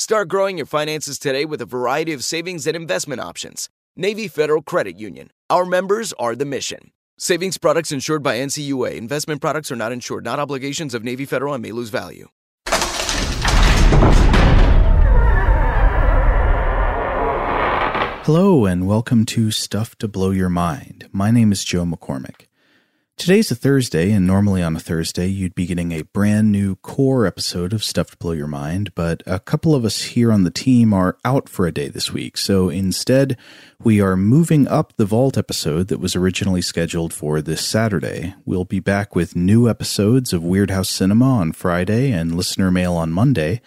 Start growing your finances today with a variety of savings and investment options. Navy Federal Credit Union. Our members are the mission. Savings products insured by NCUA. Investment products are not insured, not obligations of Navy Federal and may lose value. Hello, and welcome to Stuff to Blow Your Mind. My name is Joe McCormick. Today's a Thursday, and normally on a Thursday, you'd be getting a brand new core episode of Stuff to Blow Your Mind, but a couple of us here on the team are out for a day this week. So instead, we are moving up the Vault episode that was originally scheduled for this Saturday. We'll be back with new episodes of Weirdhouse Cinema on Friday and listener mail on Monday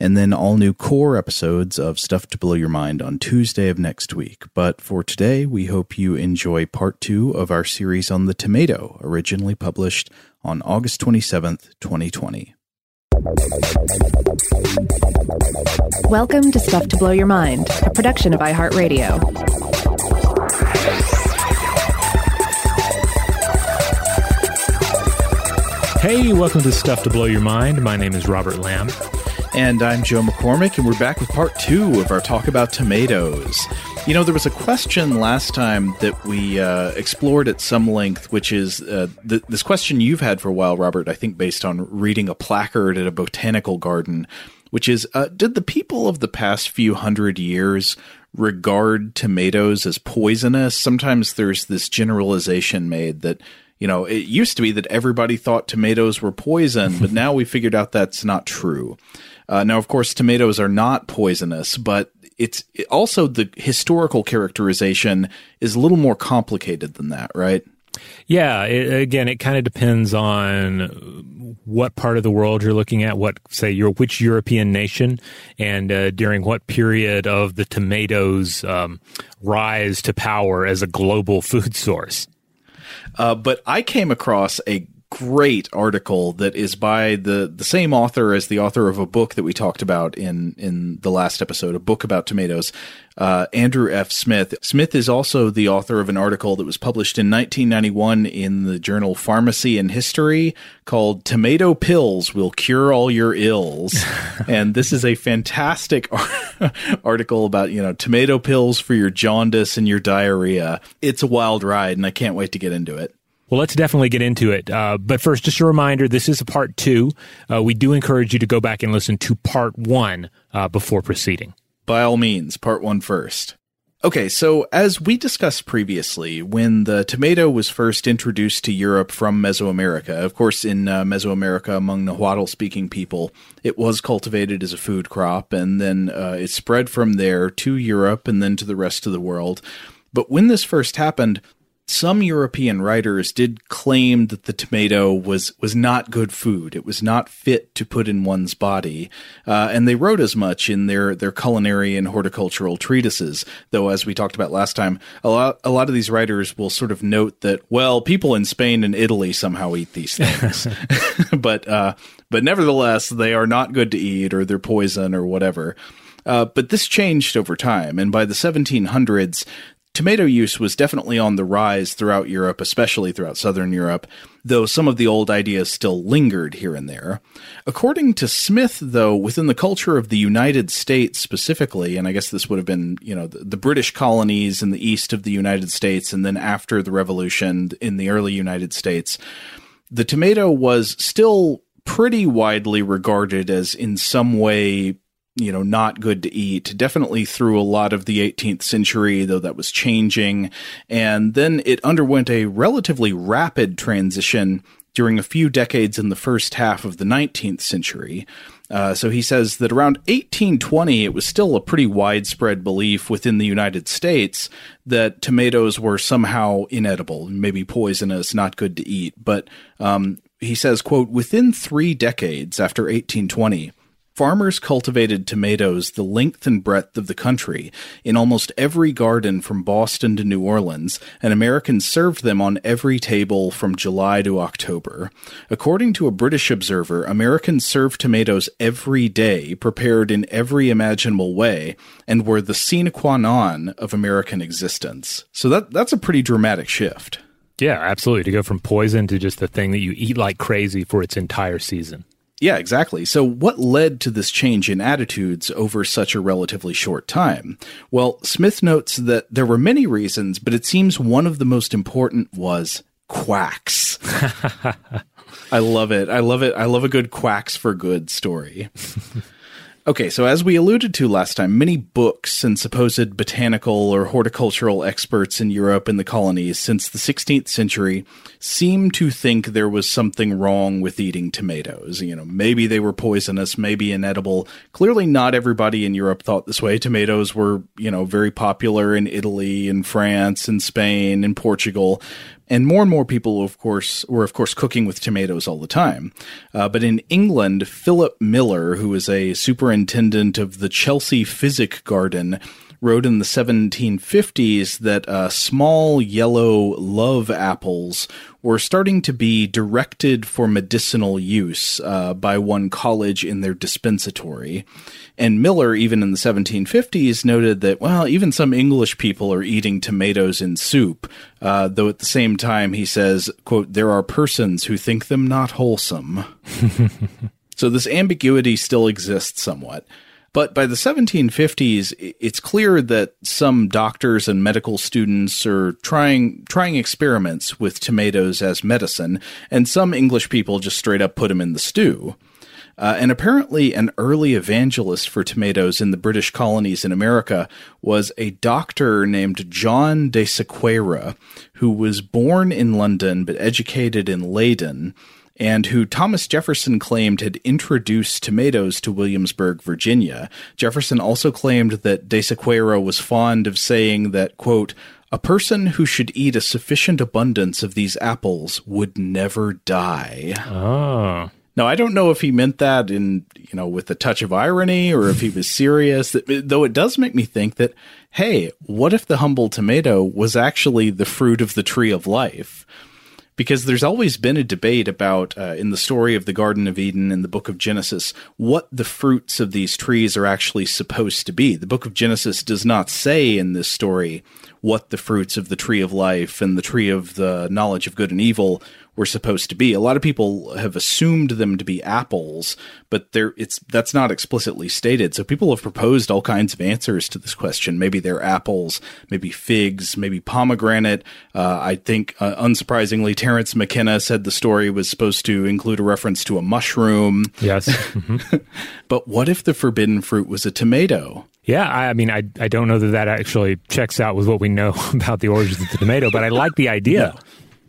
and then all new core episodes of Stuff to Blow Your Mind on Tuesday of next week. But for today, we hope you enjoy part two of our series on the tomato, originally published on August 27th, 2020. Welcome to Stuff to Blow Your Mind, a production of iHeartRadio. Hey, welcome to Stuff to Blow Your Mind. My name is Robert Lamb. And I'm Joe McCormick, and we're back with part two of our talk about tomatoes. You know, there was a question last time that we uh, explored at some length, which is uh, th- this question you've had for a while, Robert, I think based on reading a placard at a botanical garden, which is uh, Did the people of the past few hundred years regard tomatoes as poisonous? Sometimes there's this generalization made that you know, it used to be that everybody thought tomatoes were poison, but now we figured out that's not true. Uh, now, of course, tomatoes are not poisonous, but it's it also the historical characterization is a little more complicated than that, right? Yeah, it, again, it kind of depends on what part of the world you're looking at, what say your which European nation, and uh, during what period of the tomatoes um, rise to power as a global food source. Uh, but I came across a great article that is by the the same author as the author of a book that we talked about in in the last episode, a book about tomatoes. Uh, Andrew F. Smith. Smith is also the author of an article that was published in 1991 in the journal Pharmacy and History called "Tomato Pills Will Cure All Your Ills," and this is a fantastic article about you know tomato pills for your jaundice and your diarrhea. It's a wild ride, and I can't wait to get into it. Well, let's definitely get into it. Uh, but first, just a reminder this is a part two. Uh, we do encourage you to go back and listen to part one uh, before proceeding. By all means, part one first. Okay, so as we discussed previously, when the tomato was first introduced to Europe from Mesoamerica, of course, in uh, Mesoamerica among Nahuatl speaking people, it was cultivated as a food crop, and then uh, it spread from there to Europe and then to the rest of the world. But when this first happened, some European writers did claim that the tomato was was not good food. It was not fit to put in one's body, uh, and they wrote as much in their their culinary and horticultural treatises. Though, as we talked about last time, a lot a lot of these writers will sort of note that well, people in Spain and Italy somehow eat these things, but uh, but nevertheless, they are not good to eat, or they're poison, or whatever. Uh, but this changed over time, and by the 1700s, tomato use was definitely on the rise throughout Europe, especially throughout Southern Europe, though some of the old ideas still lingered here and there. According to Smith, though, within the culture of the United States specifically, and I guess this would have been, you know, the, the British colonies in the east of the United States, and then after the Revolution in the early United States, the tomato was still pretty widely regarded as in some way you know, not good to eat. Definitely through a lot of the 18th century, though that was changing. And then it underwent a relatively rapid transition during a few decades in the first half of the 19th century. Uh, so he says that around 1820, it was still a pretty widespread belief within the United States that tomatoes were somehow inedible, maybe poisonous, not good to eat. But um, he says, quote, within three decades after 1820, Farmers cultivated tomatoes the length and breadth of the country. In almost every garden from Boston to New Orleans, and Americans served them on every table from July to October. According to a British observer, Americans served tomatoes every day, prepared in every imaginable way, and were the sine qua non of American existence. So that that's a pretty dramatic shift. Yeah, absolutely. To go from poison to just the thing that you eat like crazy for its entire season. Yeah, exactly. So, what led to this change in attitudes over such a relatively short time? Well, Smith notes that there were many reasons, but it seems one of the most important was quacks. I love it. I love it. I love a good quacks for good story. Okay, so as we alluded to last time, many books and supposed botanical or horticultural experts in Europe and the colonies since the 16th century seem to think there was something wrong with eating tomatoes. You know, maybe they were poisonous, maybe inedible. Clearly, not everybody in Europe thought this way. Tomatoes were, you know, very popular in Italy and France and Spain and Portugal and more and more people, of course, were of course cooking with tomatoes all the time. Uh, but in England, Philip Miller, who was a superintendent of the Chelsea Physic Garden, wrote in the 1750s that uh, small yellow love apples were starting to be directed for medicinal use uh, by one college in their dispensatory. And Miller, even in the 1750s, noted that, well, even some English people are eating tomatoes in soup, uh, though at the same time he says, quote, there are persons who think them not wholesome. so this ambiguity still exists somewhat. But by the 1750s, it's clear that some doctors and medical students are trying trying experiments with tomatoes as medicine, and some English people just straight up put them in the stew. Uh, and apparently, an early evangelist for tomatoes in the British colonies in America was a doctor named John de Sequeira, who was born in London but educated in Leyden and who Thomas Jefferson claimed had introduced tomatoes to Williamsburg, Virginia. Jefferson also claimed that De Sequeira was fond of saying that, quote, a person who should eat a sufficient abundance of these apples would never die. Oh. Now, I don't know if he meant that in, you know, with a touch of irony or if he was serious, though it does make me think that, hey, what if the humble tomato was actually the fruit of the tree of life? Because there's always been a debate about uh, in the story of the Garden of Eden in the book of Genesis what the fruits of these trees are actually supposed to be. The book of Genesis does not say in this story what the fruits of the tree of life and the tree of the knowledge of good and evil were supposed to be. A lot of people have assumed them to be apples, but there it's that's not explicitly stated. So people have proposed all kinds of answers to this question. Maybe they're apples, maybe figs, maybe pomegranate. Uh, I think, uh, unsurprisingly, Terence McKenna said the story was supposed to include a reference to a mushroom. Yes. Mm-hmm. but what if the forbidden fruit was a tomato? Yeah, I, mean, I I don't know that that actually checks out with what we know about the origins of the tomato, but I like the idea. No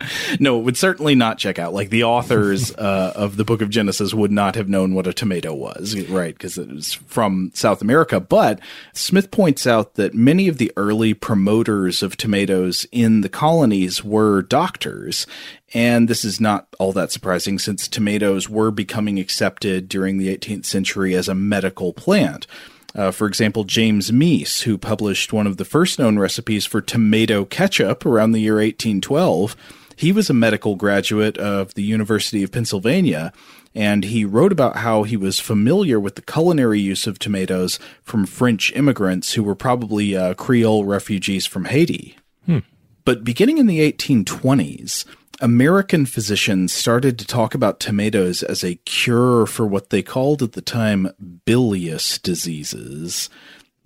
no, it would certainly not check out. Like the authors uh, of the Book of Genesis would not have known what a tomato was, right? Because it was from South America. But Smith points out that many of the early promoters of tomatoes in the colonies were doctors. And this is not all that surprising since tomatoes were becoming accepted during the 18th century as a medical plant. Uh, for example, James Mease, who published one of the first known recipes for tomato ketchup around the year 1812, he was a medical graduate of the University of Pennsylvania, and he wrote about how he was familiar with the culinary use of tomatoes from French immigrants who were probably uh, Creole refugees from Haiti. Hmm. But beginning in the 1820s, American physicians started to talk about tomatoes as a cure for what they called at the time bilious diseases.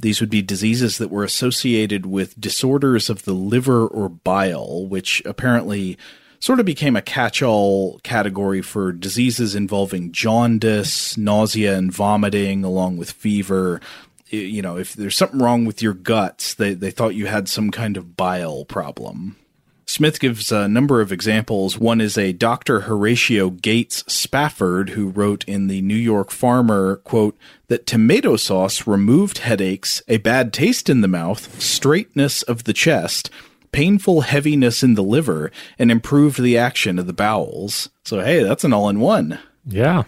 These would be diseases that were associated with disorders of the liver or bile, which apparently sort of became a catch all category for diseases involving jaundice, nausea, and vomiting, along with fever. You know, if there's something wrong with your guts, they, they thought you had some kind of bile problem. Smith gives a number of examples. One is a Dr. Horatio Gates Spafford who wrote in the New York Farmer, quote, that tomato sauce removed headaches, a bad taste in the mouth, straightness of the chest, painful heaviness in the liver, and improved the action of the bowels. So, hey, that's an all in one. Yeah.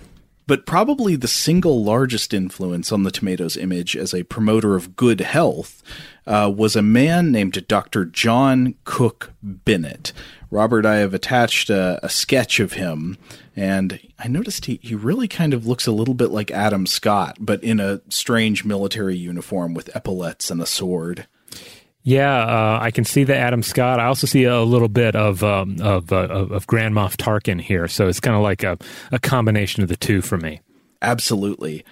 But probably the single largest influence on the tomato's image as a promoter of good health uh, was a man named Dr. John Cook Bennett. Robert, I have attached a, a, sketch of him, and I noticed he, he really kind of looks a little bit like Adam Scott, but in a strange military uniform with epaulets and a sword. Yeah, uh, I can see the Adam Scott. I also see a little bit of um, of, uh, of Grand Moff Tarkin here, so it's kind of like a, a combination of the two for me. Absolutely.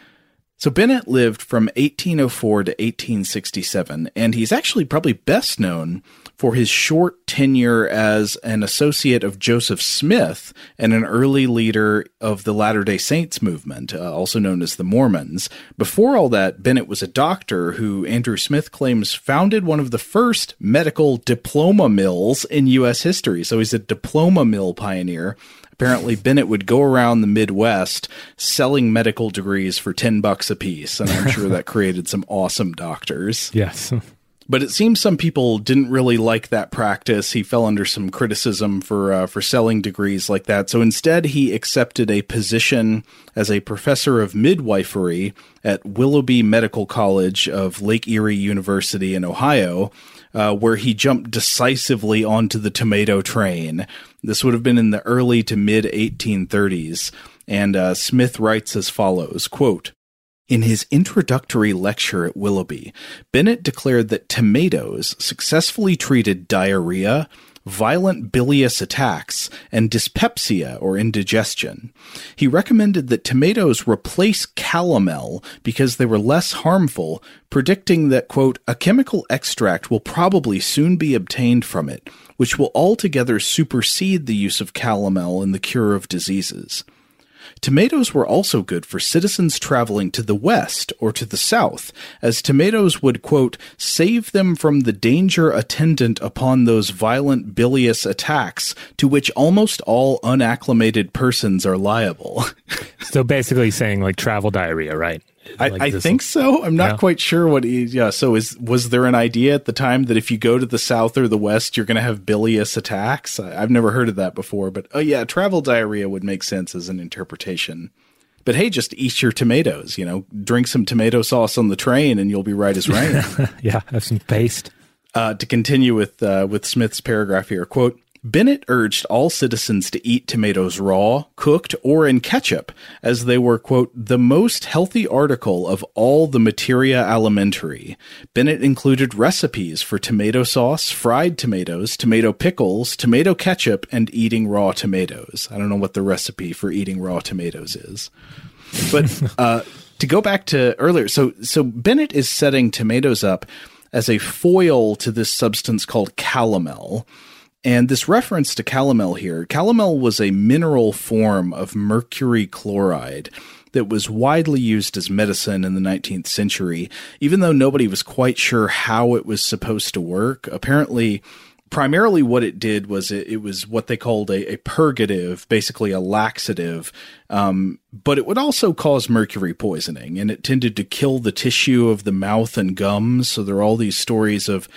So Bennett lived from 1804 to 1867, and he's actually probably best known for his short tenure as an associate of Joseph Smith and an early leader of the Latter day Saints movement, uh, also known as the Mormons. Before all that, Bennett was a doctor who Andrew Smith claims founded one of the first medical diploma mills in U.S. history. So he's a diploma mill pioneer apparently Bennett would go around the Midwest selling medical degrees for 10 bucks a piece. And I'm sure that created some awesome doctors. Yes. But it seems some people didn't really like that practice. He fell under some criticism for uh, for selling degrees like that. So instead, he accepted a position as a professor of midwifery at Willoughby Medical College of Lake Erie University in Ohio, uh, where he jumped decisively onto the tomato train. This would have been in the early to mid 1830s. And uh, Smith writes as follows quote, in his introductory lecture at Willoughby, Bennett declared that tomatoes successfully treated diarrhea, violent bilious attacks, and dyspepsia or indigestion. He recommended that tomatoes replace calomel because they were less harmful, predicting that, quote, a chemical extract will probably soon be obtained from it, which will altogether supersede the use of calomel in the cure of diseases. Tomatoes were also good for citizens traveling to the west or to the south, as tomatoes would, quote, save them from the danger attendant upon those violent bilious attacks to which almost all unacclimated persons are liable. so basically saying like travel diarrhea, right? I, like I think so. I'm not yeah. quite sure what he. Yeah. So is was there an idea at the time that if you go to the south or the west, you're going to have bilious attacks? I, have never heard of that before, but oh yeah, travel diarrhea would make sense as an interpretation. But hey, just eat your tomatoes. You know, drink some tomato sauce on the train, and you'll be right as rain. yeah, have some paste. Uh, to continue with uh, with Smith's paragraph here, quote. Bennett urged all citizens to eat tomatoes raw, cooked, or in ketchup, as they were, quote, the most healthy article of all the materia alimentary. Bennett included recipes for tomato sauce, fried tomatoes, tomato pickles, tomato ketchup, and eating raw tomatoes. I don't know what the recipe for eating raw tomatoes is. But uh, to go back to earlier, so so Bennett is setting tomatoes up as a foil to this substance called calomel. And this reference to calomel here, calomel was a mineral form of mercury chloride that was widely used as medicine in the 19th century, even though nobody was quite sure how it was supposed to work. Apparently, primarily what it did was it, it was what they called a, a purgative, basically a laxative, um, but it would also cause mercury poisoning, and it tended to kill the tissue of the mouth and gums. So there are all these stories of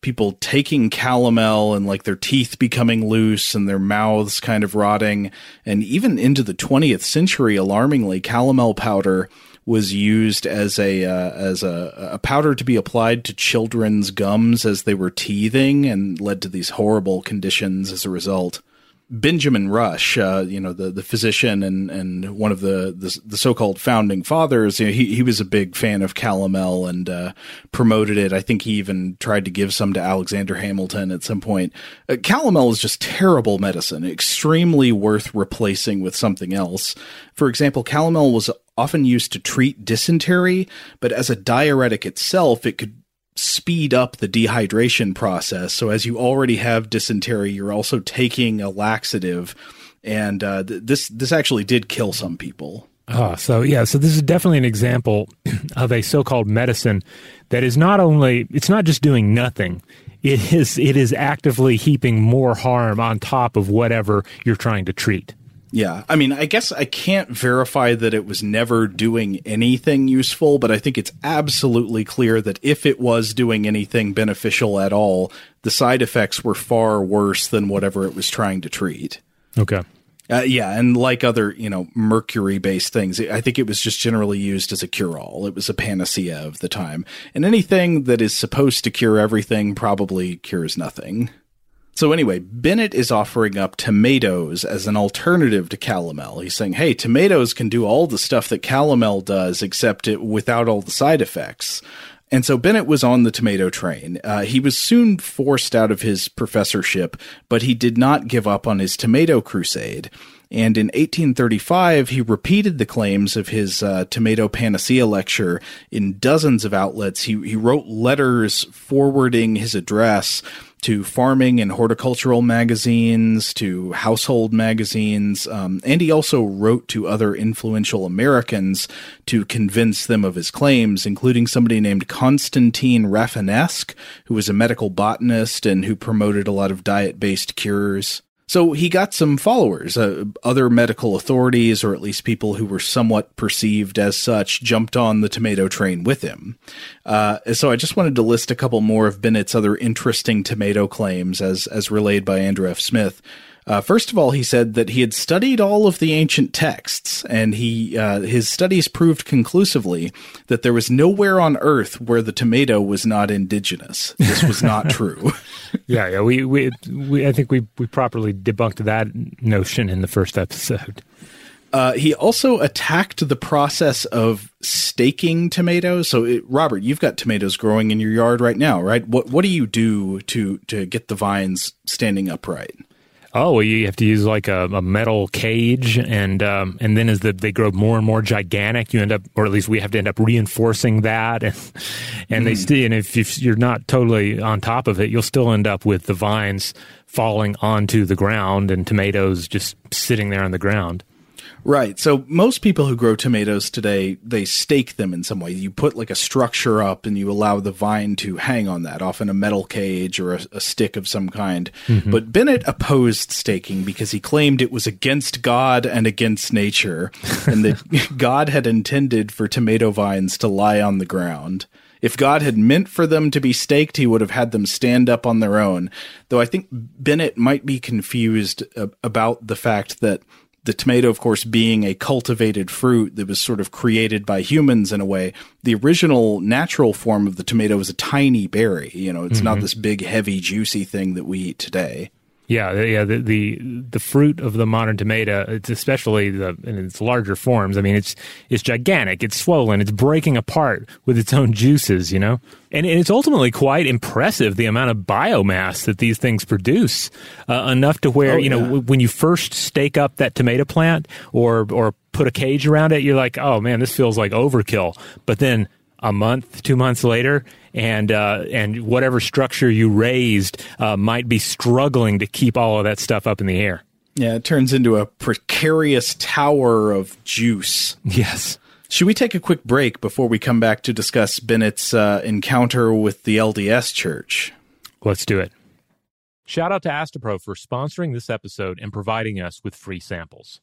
people taking calomel and like their teeth becoming loose and their mouths kind of rotting. And even into the 20th century, alarmingly, calomel powder was used as a uh, as a, a, powder to be applied to children's gums as they were teething and led to these horrible conditions as a result. Benjamin Rush, uh, you know, the, the physician and, and one of the, the, the so-called founding fathers, you know, he, he was a big fan of calomel and, uh, promoted it. I think he even tried to give some to Alexander Hamilton at some point. Uh, calomel is just terrible medicine, extremely worth replacing with something else. For example, calomel was often used to treat dysentery, but as a diuretic itself, it could speed up the dehydration process. So as you already have dysentery, you're also taking a laxative, and uh, th- this this actually did kill some people. Ah, so yeah, so this is definitely an example of a so-called medicine that is not only it's not just doing nothing. It is it is actively heaping more harm on top of whatever you're trying to treat. Yeah. I mean, I guess I can't verify that it was never doing anything useful, but I think it's absolutely clear that if it was doing anything beneficial at all, the side effects were far worse than whatever it was trying to treat. Okay. Uh, yeah, and like other, you know, mercury-based things, I think it was just generally used as a cure-all. It was a panacea of the time. And anything that is supposed to cure everything probably cures nothing. So anyway, Bennett is offering up tomatoes as an alternative to calomel. He's saying, "Hey, tomatoes can do all the stuff that calomel does, except it without all the side effects." And so Bennett was on the tomato train. Uh, he was soon forced out of his professorship, but he did not give up on his tomato crusade. And in 1835, he repeated the claims of his uh, tomato panacea lecture in dozens of outlets. He, he wrote letters forwarding his address to farming and horticultural magazines, to household magazines, um, and he also wrote to other influential Americans to convince them of his claims, including somebody named Constantine Rafinesque, who was a medical botanist and who promoted a lot of diet based cures. So he got some followers. Uh, other medical authorities, or at least people who were somewhat perceived as such, jumped on the tomato train with him. Uh, so I just wanted to list a couple more of Bennett's other interesting tomato claims as as relayed by Andrew F. Smith. Uh, first of all, he said that he had studied all of the ancient texts, and he uh, his studies proved conclusively that there was nowhere on Earth where the tomato was not indigenous. This was not true. yeah, yeah, we, we we I think we we properly debunked that notion in the first episode. Uh, he also attacked the process of staking tomatoes. So, it, Robert, you've got tomatoes growing in your yard right now, right? What what do you do to to get the vines standing upright? Oh, well, you have to use like a, a metal cage, and um, and then as the, they grow more and more gigantic, you end up, or at least we have to end up reinforcing that, and and mm. they hmm. stay. And if, if you're not totally on top of it, you'll still end up with the vines falling onto the ground and tomatoes just sitting there on the ground. Right. So most people who grow tomatoes today, they stake them in some way. You put like a structure up and you allow the vine to hang on that, often a metal cage or a, a stick of some kind. Mm-hmm. But Bennett opposed staking because he claimed it was against God and against nature and that God had intended for tomato vines to lie on the ground. If God had meant for them to be staked, he would have had them stand up on their own. Though I think Bennett might be confused about the fact that the tomato, of course, being a cultivated fruit that was sort of created by humans in a way. The original natural form of the tomato is a tiny berry. You know, it's mm-hmm. not this big, heavy, juicy thing that we eat today. Yeah, yeah. The, the the fruit of the modern tomato, it's especially the in its larger forms. I mean, it's it's gigantic. It's swollen. It's breaking apart with its own juices. You know, and, and it's ultimately quite impressive the amount of biomass that these things produce. Uh, enough to where Oh, you know yeah. w- when you first stake up that tomato plant or or put a cage around it, you're like, oh man, this feels like overkill. But then a month, two months later, and uh, and whatever structure you raised uh, might be struggling to keep all of that stuff up in the air. Yeah, it turns into a precarious tower of juice. Yes. Should we take a quick break before we come back to discuss Bennett's uh, encounter with the LDS Church? Let's do it. Shout out to Astepro for sponsoring this episode and providing us with free samples.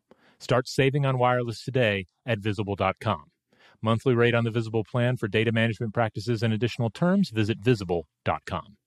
Start saving on wireless today at visible.com. Monthly rate on the Visible plan for data management practices and additional terms, visit visible.com.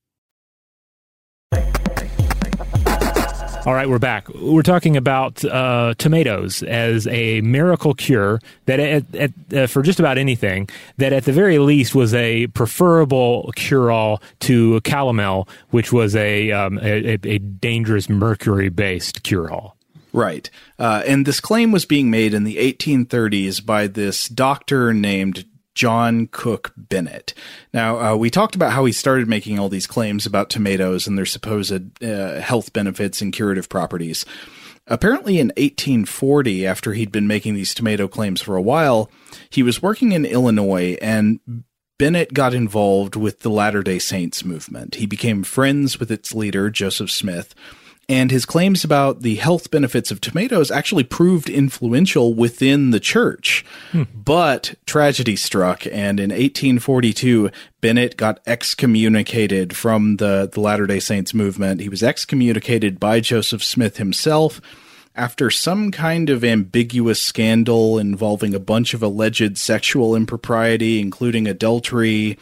All right, we're back. We're talking about uh, tomatoes as a miracle cure that, at, at, uh, for just about anything, that at the very least was a preferable cure-all to calomel, which was a um, a, a dangerous mercury-based cure-all. Right. Uh, and this claim was being made in the 1830s by this doctor named John Cook Bennett. Now, uh, we talked about how he started making all these claims about tomatoes and their supposed uh, health benefits and curative properties. Apparently, in 1840, after he'd been making these tomato claims for a while, he was working in Illinois and Bennett got involved with the Latter day Saints movement. He became friends with its leader, Joseph Smith and his claims about the health benefits of tomatoes actually proved influential within the church. Hmm. But tragedy struck, and in 1842, Bennett got excommunicated from the, the Latter day Saints movement. He was excommunicated by Joseph Smith himself after some kind of ambiguous scandal involving a bunch of alleged sexual impropriety, including adultery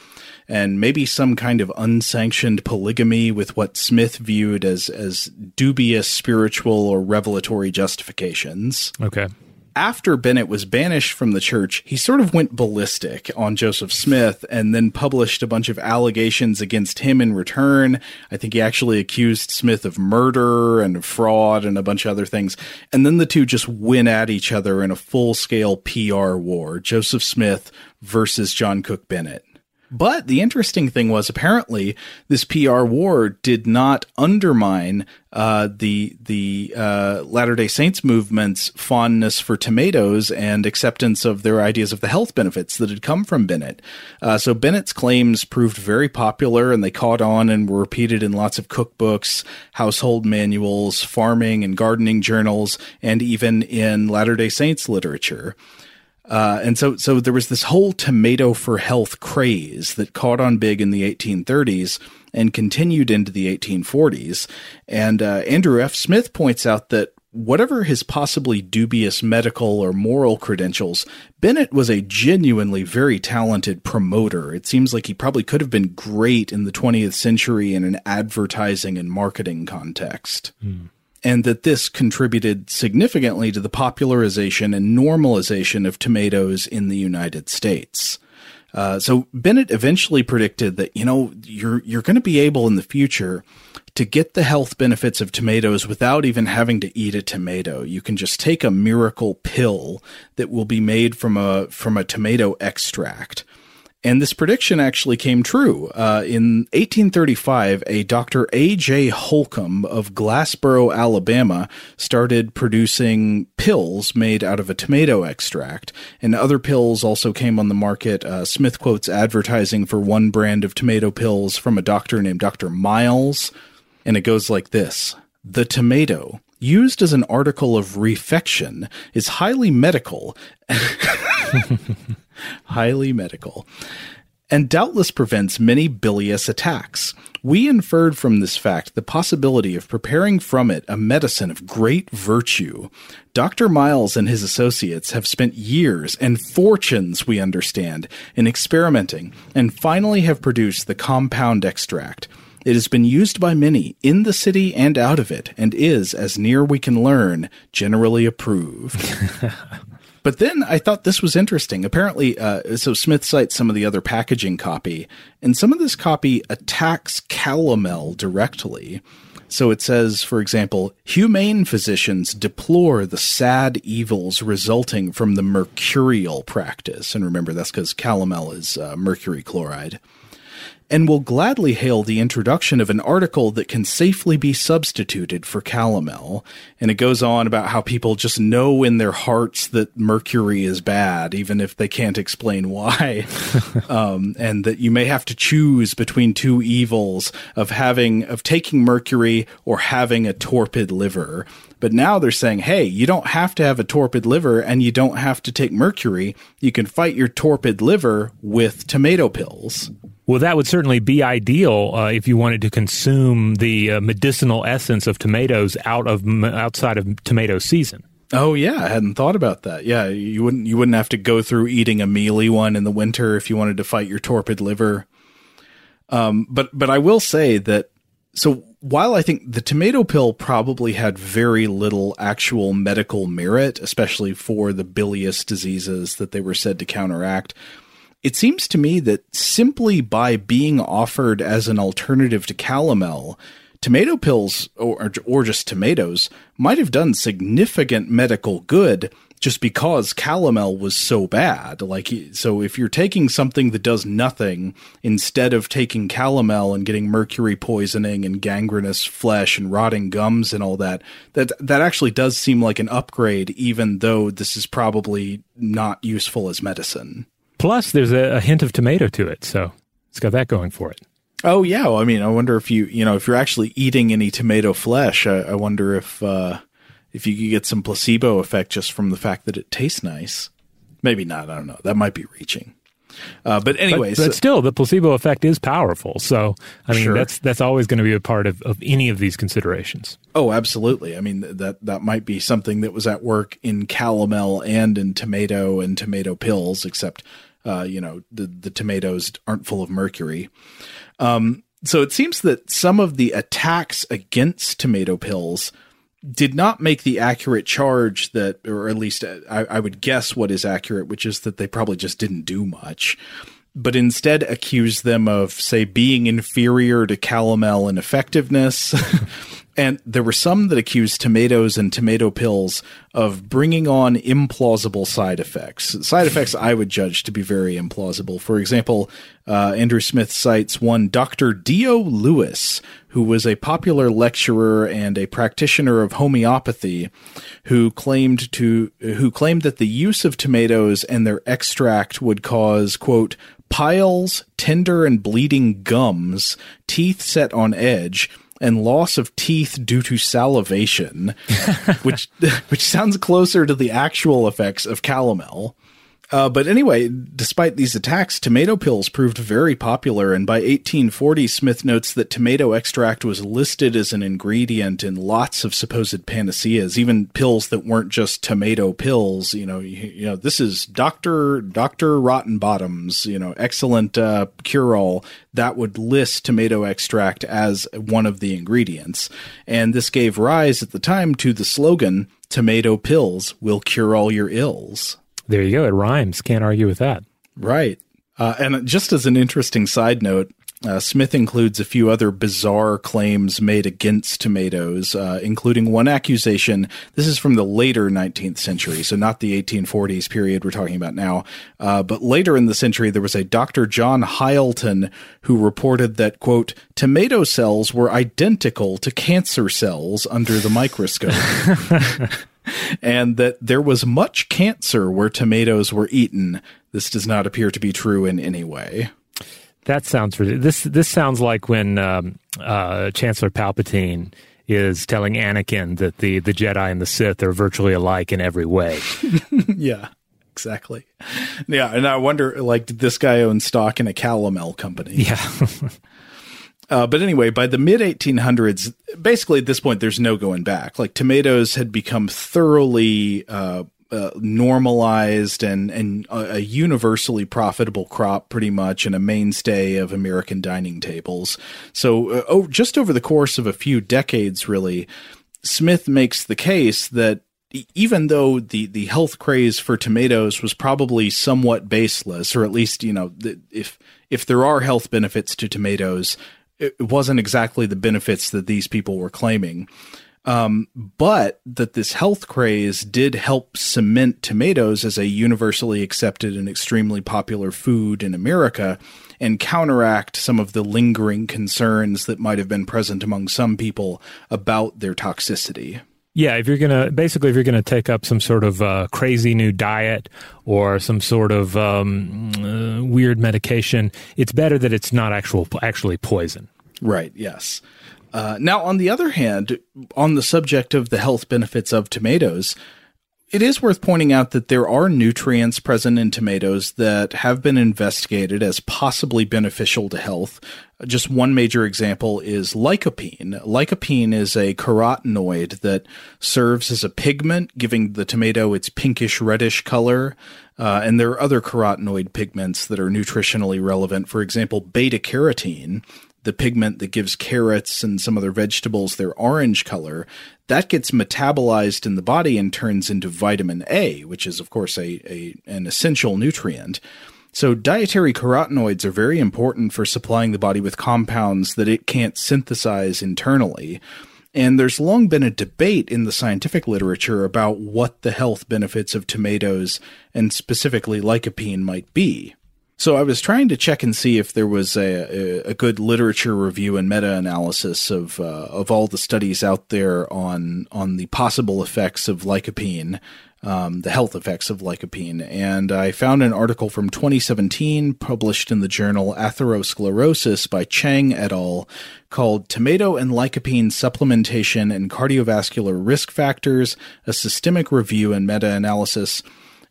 and maybe some kind of unsanctioned polygamy with what Smith viewed as as dubious spiritual or revelatory justifications. Okay. After Bennett was banished from the church, he sort of went ballistic on Joseph Smith and then published a bunch of allegations against him in return. I think he actually accused Smith of murder and fraud and a bunch of other things. And then the two just went at each other in a full scale PR war Joseph Smith versus John Cook Bennett. But the interesting thing was apparently this PR war did not undermine uh, the the uh, Latter Day Saints movement's fondness for tomatoes and acceptance of their ideas of the health benefits that had come from Bennett. Uh, so Bennett's claims proved very popular, and they caught on and were repeated in lots of cookbooks, household manuals, farming and gardening journals, and even in Latter Day Saints literature. Uh, and so, so there was this whole tomato for health craze that caught on big in the 1830s and continued into the 1840s. And uh, Andrew F. Smith points out that whatever his possibly dubious medical or moral credentials, Bennett was a genuinely very talented promoter. It seems like he probably could have been great in the 20th century in an advertising and marketing context. Hmm and that this contributed significantly to the popularization and normalization of tomatoes in the United States. Uh, so Bennett eventually predicted that you know you're you're going to be able in the future to get the health benefits of tomatoes without even having to eat a tomato. You can just take a miracle pill that will be made from a from a tomato extract. And this prediction actually came true. Uh, in 1835, a Dr. A.J. Holcomb of Glassboro, Alabama, started producing pills made out of a tomato extract. And other pills also came on the market. Uh, Smith quotes advertising for one brand of tomato pills from a doctor named Dr. Miles. And it goes like this The tomato, used as an article of refection, is highly medical. highly medical, and doubtless prevents many bilious attacks. We inferred from this fact the possibility of preparing from it a medicine of great virtue. Dr. Miles and his associates have spent years and fortunes, we understand, in experimenting, and finally have produced the compound extract. It has been used by many in the city and out of it, and is, as near we can learn, generally approved. But then I thought this was interesting. Apparently, uh, so Smith cites some of the other packaging copy, and some of this copy attacks calomel directly. So it says, for example, humane physicians deplore the sad evils resulting from the mercurial practice. And remember, that's because calomel is uh, mercury chloride. And will gladly hail the introduction of an article that can safely be substituted for calomel. And it goes on about how people just know in their hearts that mercury is bad, even if they can't explain why. um, and that you may have to choose between two evils of having, of taking mercury or having a torpid liver. But now they're saying, hey, you don't have to have a torpid liver and you don't have to take mercury. You can fight your torpid liver with tomato pills. Well, that would certainly be ideal uh, if you wanted to consume the uh, medicinal essence of tomatoes out of outside of tomato season. Oh yeah, I hadn't thought about that. Yeah, you wouldn't you wouldn't have to go through eating a mealy one in the winter if you wanted to fight your torpid liver. Um, but but I will say that so while I think the tomato pill probably had very little actual medical merit, especially for the bilious diseases that they were said to counteract, it seems to me that simply by being offered as an alternative to calomel, tomato pills or, or just tomatoes might have done significant medical good just because calomel was so bad. Like, so if you're taking something that does nothing instead of taking calomel and getting mercury poisoning and gangrenous flesh and rotting gums and all that, that that actually does seem like an upgrade, even though this is probably not useful as medicine. Plus, there's a, a hint of tomato to it, so it's got that going for it. Oh yeah, well, I mean, I wonder if you, you know, if you're actually eating any tomato flesh, I, I wonder if. Uh, if you could get some placebo effect just from the fact that it tastes nice. Maybe not. I don't know. That might be reaching. Uh, but anyways, but, but, still, the placebo effect is powerful. So, I mean, sure. that's that's always going to be a part of, of any of these considerations. Oh, absolutely. I mean, that that might be something that was at work in calomel and in tomato and tomato pills, except uh, you know the the tomatoes aren't full of mercury. Um, so it seems that some of the attacks against tomato pills did not make the accurate charge that, or at least I, I, would guess what is accurate, which is that they probably just didn't do much, but instead accused them of, say, being inferior to calomel in effectiveness. and there were some that accused tomatoes and tomato pills of bringing on implausible side effects. Side effects I would judge to be very implausible. For example, uh, Andrew Smith cites one Dr. Dio Lewis, who was a popular lecturer and a practitioner of homeopathy, who claimed to who claimed that the use of tomatoes and their extract would cause quote piles, tender and bleeding gums, teeth set on edge, and loss of teeth due to salivation, which which sounds closer to the actual effects of calomel. Uh, but anyway, despite these attacks, tomato pills proved very popular, and by 1840, Smith notes that tomato extract was listed as an ingredient in lots of supposed panaceas, even pills that weren't just tomato pills. You know, you, you know, this is Doctor Doctor Rotten Bottoms, you know, excellent uh, cure all that would list tomato extract as one of the ingredients, and this gave rise at the time to the slogan "Tomato pills will cure all your ills." There you go. It rhymes. Can't argue with that. Right. Uh, and just as an interesting side note, uh, Smith includes a few other bizarre claims made against tomatoes, uh, including one accusation. This is from the later 19th century, so not the 1840s period we're talking about now. Uh, but later in the century, there was a Dr. John Hyleton who reported that, quote, tomato cells were identical to cancer cells under the microscope. and that there was much cancer where tomatoes were eaten. This does not appear to be true in any way. That sounds this. This sounds like when um, uh, Chancellor Palpatine is telling Anakin that the the Jedi and the Sith are virtually alike in every way. yeah, exactly. Yeah, and I wonder, like, did this guy own stock in a calomel company? Yeah. Uh, but anyway, by the mid 1800s, basically at this point, there's no going back. Like tomatoes had become thoroughly uh, uh, normalized and and a, a, universally profitable crop, pretty much, and a mainstay of American dining tables. So, oh, just over the course of a few decades, really, Smith makes the case that even though the the health craze for tomatoes was probably somewhat baseless, or at least you know if if there are health benefits to tomatoes, it wasn't exactly the benefits that these people were claiming. Um, but that this health craze did help cement tomatoes as a universally accepted and extremely popular food in America and counteract some of the lingering concerns that might have been present among some people about their toxicity. Yeah, if you're gonna basically if you're gonna take up some sort of uh, crazy new diet or some sort of um, uh, weird medication, it's better that it's not actual actually poison. Right. Yes. Uh, now, on the other hand, on the subject of the health benefits of tomatoes, it is worth pointing out that there are nutrients present in tomatoes that have been investigated as possibly beneficial to health. Just one major example is lycopene. Lycopene is a carotenoid that serves as a pigment, giving the tomato its pinkish reddish color. Uh, and there are other carotenoid pigments that are nutritionally relevant. For example, beta carotene the pigment that gives carrots and some other vegetables their orange color, that gets metabolized in the body and turns into vitamin A, which is, of course, a, a an essential nutrient. So, dietary carotenoids are very important for supplying the body with compounds that it can't synthesize internally. And there's long been a debate in the scientific literature about what the health benefits of tomatoes and specifically lycopene might be. So I was trying to check and see if there was a, a good literature review and meta-analysis of uh, of all the studies out there on on the possible effects of lycopene, um, the health effects of lycopene, and I found an article from 2017 published in the journal Atherosclerosis by Chang et al. called "Tomato and Lycopene Supplementation and Cardiovascular Risk Factors: A Systemic Review and Meta-Analysis."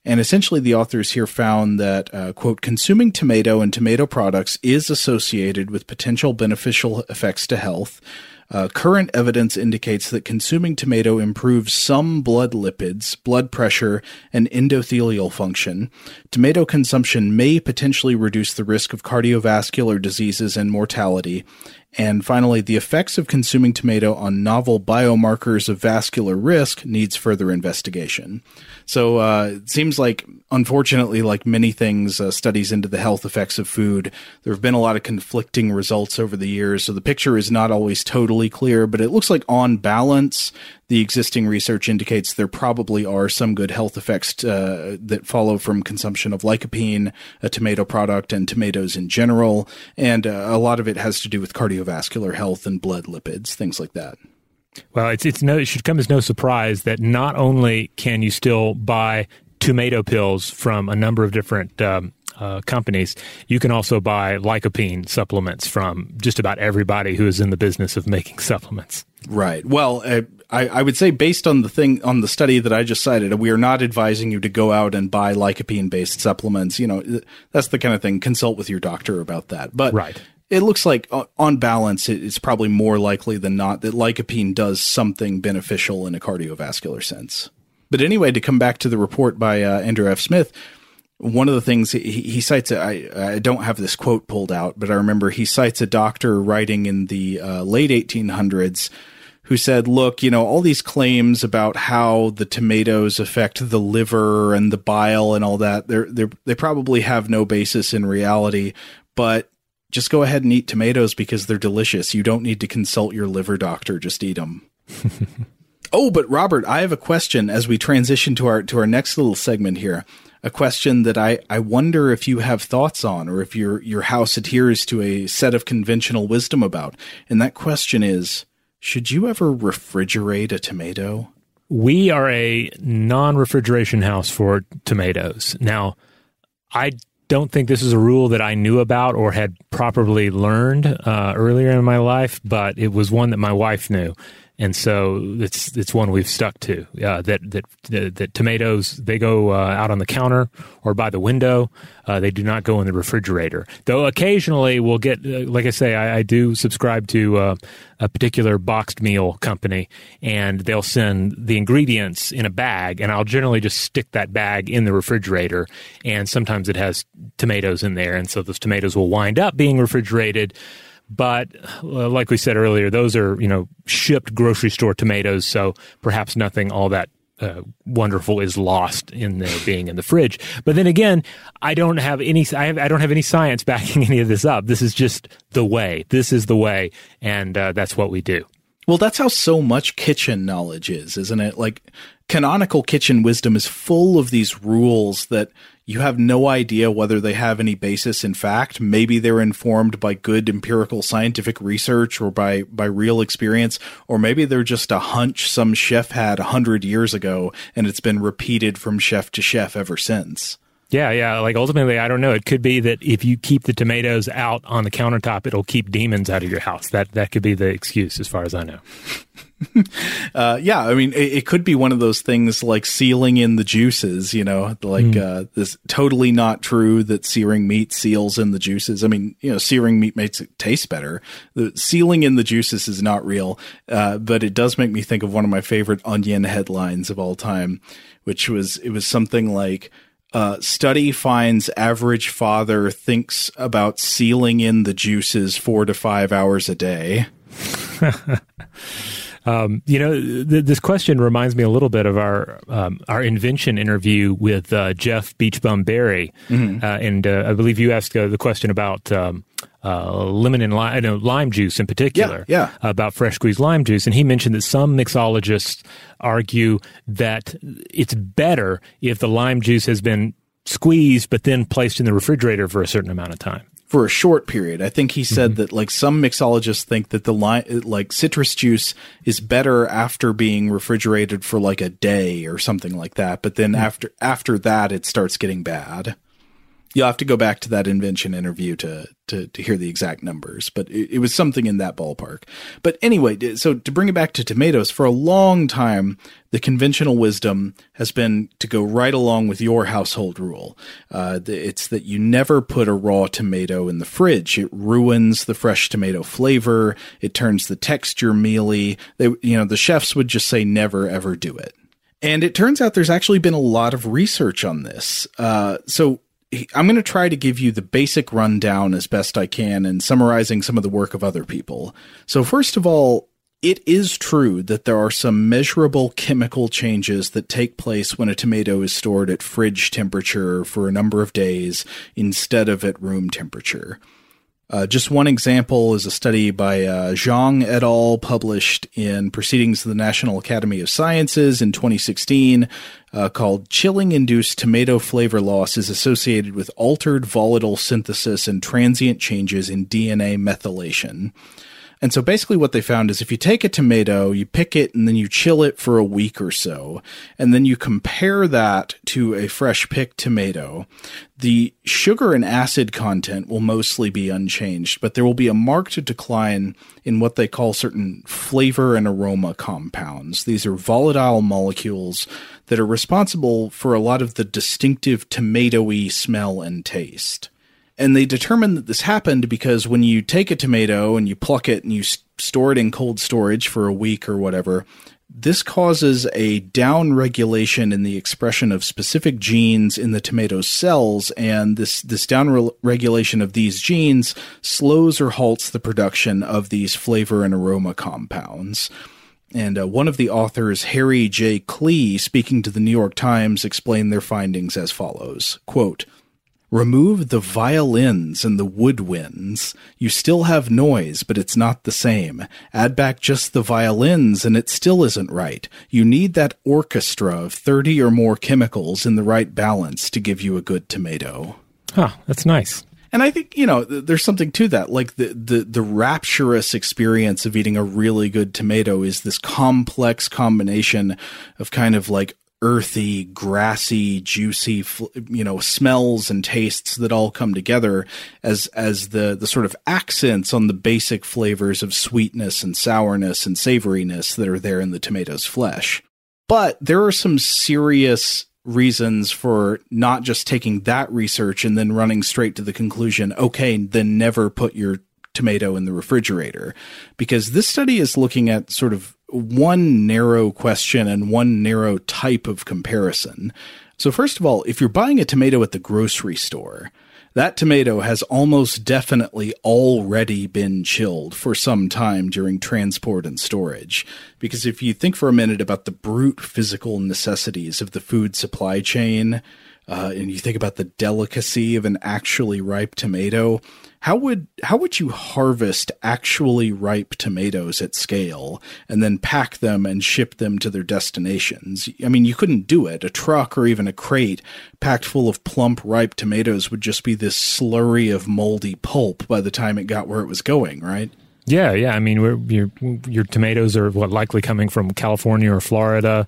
And essentially, the authors here found that, uh, quote, consuming tomato and tomato products is associated with potential beneficial effects to health. Uh, current evidence indicates that consuming tomato improves some blood lipids, blood pressure, and endothelial function. Tomato consumption may potentially reduce the risk of cardiovascular diseases and mortality. And finally, the effects of consuming tomato on novel biomarkers of vascular risk needs further investigation. So uh, it seems like, unfortunately, like many things, uh, studies into the health effects of food, there have been a lot of conflicting results over the years. So the picture is not always totally clear, but it looks like on balance, the existing research indicates there probably are some good health effects uh, that follow from consumption of lycopene, a tomato product, and tomatoes in general. And uh, a lot of it has to do with cardiovascular health and blood lipids, things like that. Well, it's it's no it should come as no surprise that not only can you still buy tomato pills from a number of different um, uh, companies, you can also buy lycopene supplements from just about everybody who is in the business of making supplements. Right. Well, uh, I, I, would say based on the thing on the study that I just cited, we are not advising you to go out and buy lycopene based supplements. You know, that's the kind of thing. Consult with your doctor about that. But right it looks like uh, on balance it's probably more likely than not that lycopene does something beneficial in a cardiovascular sense but anyway to come back to the report by uh, andrew f smith one of the things he, he cites I, I don't have this quote pulled out but i remember he cites a doctor writing in the uh, late 1800s who said look you know all these claims about how the tomatoes affect the liver and the bile and all that they're, they're they probably have no basis in reality but just go ahead and eat tomatoes because they're delicious. You don't need to consult your liver doctor. Just eat them. oh, but Robert, I have a question as we transition to our to our next little segment here. A question that I, I wonder if you have thoughts on or if your your house adheres to a set of conventional wisdom about. And that question is, should you ever refrigerate a tomato? We are a non-refrigeration house for tomatoes. Now, I don't think this is a rule that I knew about or had properly learned uh, earlier in my life, but it was one that my wife knew and so it's it's one we've stuck to. Uh, that, that, that tomatoes they go uh, out on the counter or by the window. Uh, they do not go in the refrigerator. Though occasionally we'll get, uh, like I say, I, I do subscribe to uh, a particular boxed meal company, and they'll send the ingredients in a bag, and I'll generally just stick that bag in the refrigerator. And sometimes it has tomatoes in there, and so those tomatoes will wind up being refrigerated. But uh, like we said earlier, those are you know shipped grocery store tomatoes, so perhaps nothing all that uh, wonderful is lost in there being in the fridge. But then again, I don't have any I, have, I don't have any science backing any of this up. This is just the way. This is the way, and uh, that's what we do. Well, that's how so much kitchen knowledge is, isn't it? Like canonical kitchen wisdom is full of these rules that you have no idea whether they have any basis in fact. Maybe they're informed by good empirical scientific research or by, by real experience, or maybe they're just a hunch some chef had a hundred years ago and it's been repeated from chef to chef ever since. Yeah, yeah. Like ultimately, I don't know. It could be that if you keep the tomatoes out on the countertop, it'll keep demons out of your house. That that could be the excuse, as far as I know. uh, yeah, I mean, it, it, could be one of those things like sealing in the juices. You know, like mm. uh, this totally not true that searing meat seals in the juices. I mean, you know, searing meat makes it taste better. The sealing in the juices is not real, uh, but it does make me think of one of my favorite Onion headlines of all time, which was it was something like uh, study finds average father thinks about sealing in the juices four to five hours a day. um, you know, th- this question reminds me a little bit of our um, our invention interview with uh, Jeff Beachbum Berry, mm-hmm. uh, and uh, I believe you asked uh, the question about um, uh, lemon and lime, know, lime juice in particular. Yeah, yeah. About fresh squeezed lime juice. And he mentioned that some mixologists argue that it's better if the lime juice has been squeezed but then placed in the refrigerator for a certain amount of time for a short period. I think he said mm-hmm. that like some mixologists think that the lime, like citrus juice is better after being refrigerated for like a day or something like that. But then mm-hmm. after after that, it starts getting bad. You'll have to go back to that invention interview to to, to hear the exact numbers, but it, it, was something in that ballpark. But anyway, so to bring it back to tomatoes, for a long time, the conventional wisdom has been to go right along with your household rule. Uh, it's that you never put a raw tomato in the fridge. It ruins the fresh tomato flavor. It turns the texture mealy. They, you know, the chefs would just say never ever do it. And it turns out there's actually been a lot of research on this. Uh, so I'm going to try to give you the basic rundown as best I can and summarizing some of the work of other people. So, first of all, it is true that there are some measurable chemical changes that take place when a tomato is stored at fridge temperature for a number of days instead of at room temperature. Uh, just one example is a study by uh, Zhang et al. published in Proceedings of the National Academy of Sciences in 2016 uh, called Chilling Induced Tomato Flavor Loss is Associated with Altered Volatile Synthesis and Transient Changes in DNA Methylation. And so basically what they found is if you take a tomato, you pick it and then you chill it for a week or so, and then you compare that to a fresh picked tomato, the sugar and acid content will mostly be unchanged, but there will be a marked decline in what they call certain flavor and aroma compounds. These are volatile molecules that are responsible for a lot of the distinctive tomatoey smell and taste. And they determined that this happened because when you take a tomato and you pluck it and you store it in cold storage for a week or whatever, this causes a down regulation in the expression of specific genes in the tomato's cells, and this this down re- regulation of these genes slows or halts the production of these flavor and aroma compounds. And uh, one of the authors, Harry J. Klee, speaking to the New York Times, explained their findings as follows: "Quote." Remove the violins and the woodwinds. You still have noise, but it's not the same. Add back just the violins and it still isn't right. You need that orchestra of 30 or more chemicals in the right balance to give you a good tomato. Huh, that's nice. And I think, you know, there's something to that. Like the, the, the rapturous experience of eating a really good tomato is this complex combination of kind of like earthy, grassy, juicy, you know, smells and tastes that all come together as as the the sort of accents on the basic flavors of sweetness and sourness and savoriness that are there in the tomato's flesh. But there are some serious reasons for not just taking that research and then running straight to the conclusion, okay, then never put your tomato in the refrigerator because this study is looking at sort of one narrow question and one narrow type of comparison. So, first of all, if you're buying a tomato at the grocery store, that tomato has almost definitely already been chilled for some time during transport and storage. Because if you think for a minute about the brute physical necessities of the food supply chain, uh, and you think about the delicacy of an actually ripe tomato, how would how would you harvest actually ripe tomatoes at scale and then pack them and ship them to their destinations? I mean, you couldn't do it. A truck or even a crate packed full of plump ripe tomatoes would just be this slurry of moldy pulp by the time it got where it was going, right? Yeah, yeah. I mean, your your tomatoes are what likely coming from California or Florida.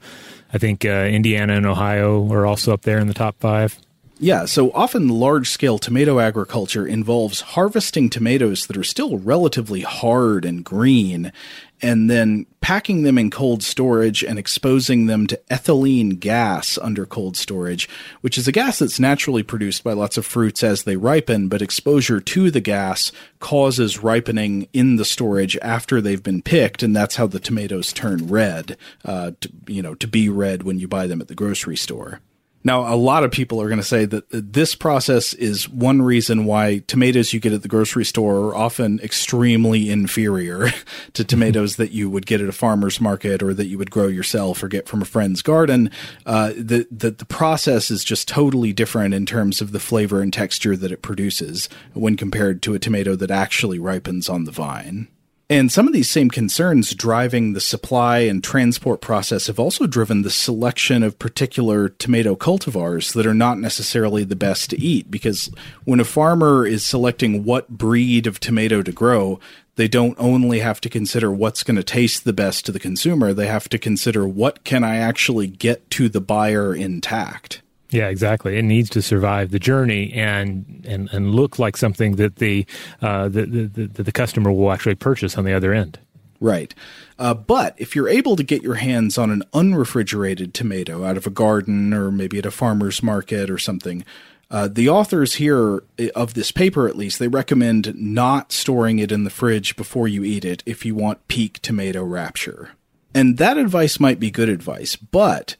I think uh, Indiana and Ohio are also up there in the top five. Yeah, so often large scale tomato agriculture involves harvesting tomatoes that are still relatively hard and green and then packing them in cold storage and exposing them to ethylene gas under cold storage, which is a gas that's naturally produced by lots of fruits as they ripen, but exposure to the gas causes ripening in the storage after they've been picked, and that's how the tomatoes turn red, uh, to, you know, to be red when you buy them at the grocery store. Now, a lot of people are going to say that this process is one reason why tomatoes you get at the grocery store are often extremely inferior to tomatoes that you would get at a farmer's market or that you would grow yourself or get from a friend's garden. Uh, the, the, the process is just totally different in terms of the flavor and texture that it produces when compared to a tomato that actually ripens on the vine. And some of these same concerns driving the supply and transport process have also driven the selection of particular tomato cultivars that are not necessarily the best to eat. Because when a farmer is selecting what breed of tomato to grow, they don't only have to consider what's going to taste the best to the consumer, they have to consider what can I actually get to the buyer intact. Yeah, exactly. It needs to survive the journey and and, and look like something that the, uh, the, the, the, the customer will actually purchase on the other end. Right. Uh, but if you're able to get your hands on an unrefrigerated tomato out of a garden or maybe at a farmer's market or something, uh, the authors here eh, of this paper, at least, they recommend not storing it in the fridge before you eat it if you want peak tomato rapture. And that advice might be good advice, but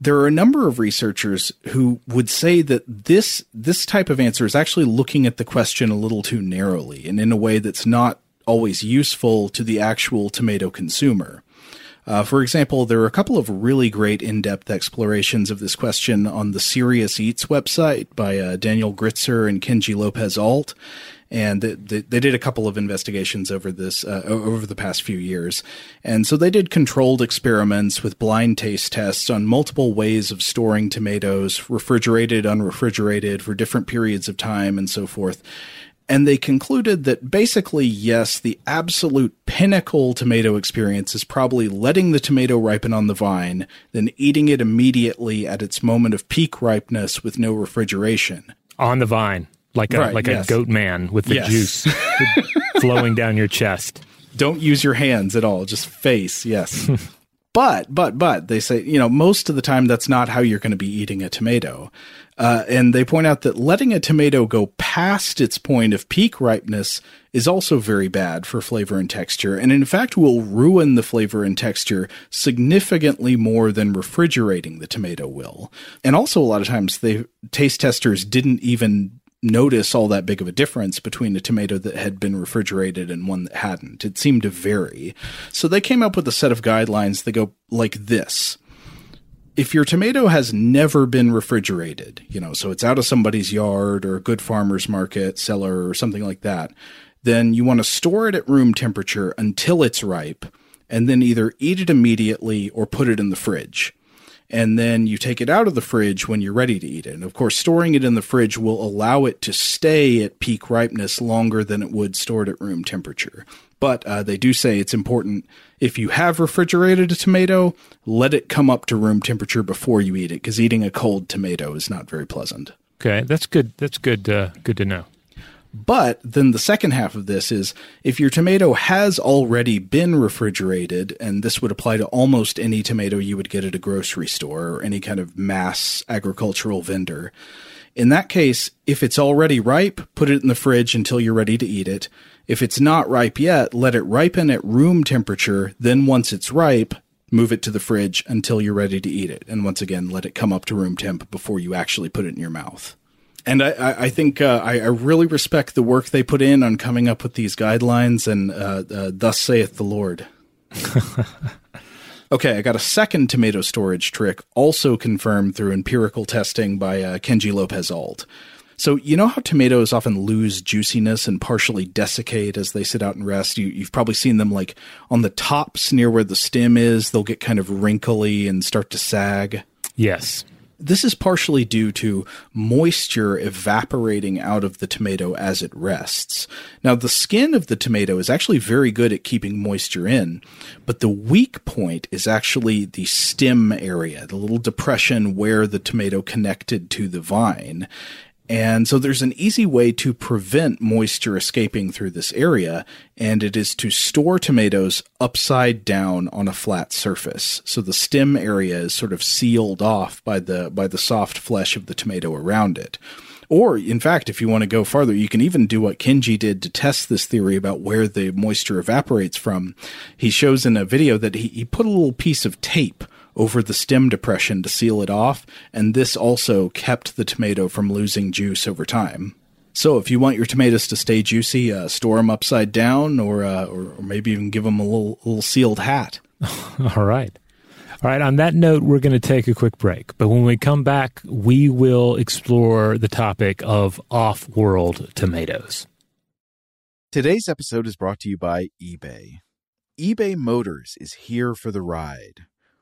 there are a number of researchers who would say that this this type of answer is actually looking at the question a little too narrowly and in a way that's not always useful to the actual tomato consumer. Uh, for example, there are a couple of really great in-depth explorations of this question on the Serious Eats website by uh, Daniel Gritzer and Kenji Lopez Alt, and they, they, did a couple of investigations over this uh, over the past few years. And so they did controlled experiments with blind taste tests on multiple ways of storing tomatoes, refrigerated, unrefrigerated, for different periods of time, and so forth. And they concluded that basically, yes, the absolute pinnacle tomato experience is probably letting the tomato ripen on the vine, then eating it immediately at its moment of peak ripeness with no refrigeration. On the vine like a right, like yes. a goat man with the yes. juice flowing down your chest. Don't use your hands at all, just face. Yes. but but but they say you know most of the time that's not how you're going to be eating a tomato. Uh, and they point out that letting a tomato go past its point of peak ripeness is also very bad for flavor and texture, and in fact will ruin the flavor and texture significantly more than refrigerating the tomato will. And also, a lot of times, the taste testers didn't even notice all that big of a difference between a tomato that had been refrigerated and one that hadn't. It seemed to vary. So they came up with a set of guidelines that go like this. If your tomato has never been refrigerated, you know, so it's out of somebody's yard or a good farmer's market, cellar, or something like that, then you want to store it at room temperature until it's ripe and then either eat it immediately or put it in the fridge and then you take it out of the fridge when you're ready to eat it. And of course, storing it in the fridge will allow it to stay at peak ripeness longer than it would stored at room temperature. But uh, they do say it's important if you have refrigerated a tomato, let it come up to room temperature before you eat it, because eating a cold tomato is not very pleasant. Okay, that's good. That's good. Uh, good to know. But then the second half of this is if your tomato has already been refrigerated, and this would apply to almost any tomato you would get at a grocery store or any kind of mass agricultural vendor. In that case, if it's already ripe, put it in the fridge until you're ready to eat it. If it's not ripe yet, let it ripen at room temperature. Then once it's ripe, move it to the fridge until you're ready to eat it. And once again, let it come up to room temp before you actually put it in your mouth and I, I think uh, I, I, really respect the work they put in on coming up with these guidelines, and uh, uh, thus saith the Lord. Okay, I got a second tomato storage trick, also confirmed through empirical testing by uh, Kenji Lopez Alt. So, you know how tomatoes often lose juiciness and partially desiccate as they sit out and rest? You, you've probably seen them like on the tops near where the stem is, they'll get kind of wrinkly and start to sag. Yes. This is partially due to moisture evaporating out of the tomato as it rests. Now, the skin of the tomato is actually very good at keeping moisture in, but the weak point is actually the stem area, the little depression where the tomato connected to the vine. And so there's an easy way to prevent moisture escaping through this area, and it is to store tomatoes upside down on a flat surface. So the stem area is sort of sealed off by the by the soft flesh of the tomato around it. Or, in fact, if you want to go farther, you can even do what Kenji did to test this theory about where the moisture evaporates from. He shows in a video that he, he put a little piece of tape over the stem depression to seal it off, and this also kept the tomato from losing juice over time. So, if you want your tomatoes to stay juicy, uh, store them upside down, or, uh, or, or maybe even give them a little little sealed hat. All right. All right, on that note, we're going to take a quick break. But when we come back, we will explore the topic of off world tomatoes. Today's episode is brought to you by eBay. eBay Motors is here for the ride.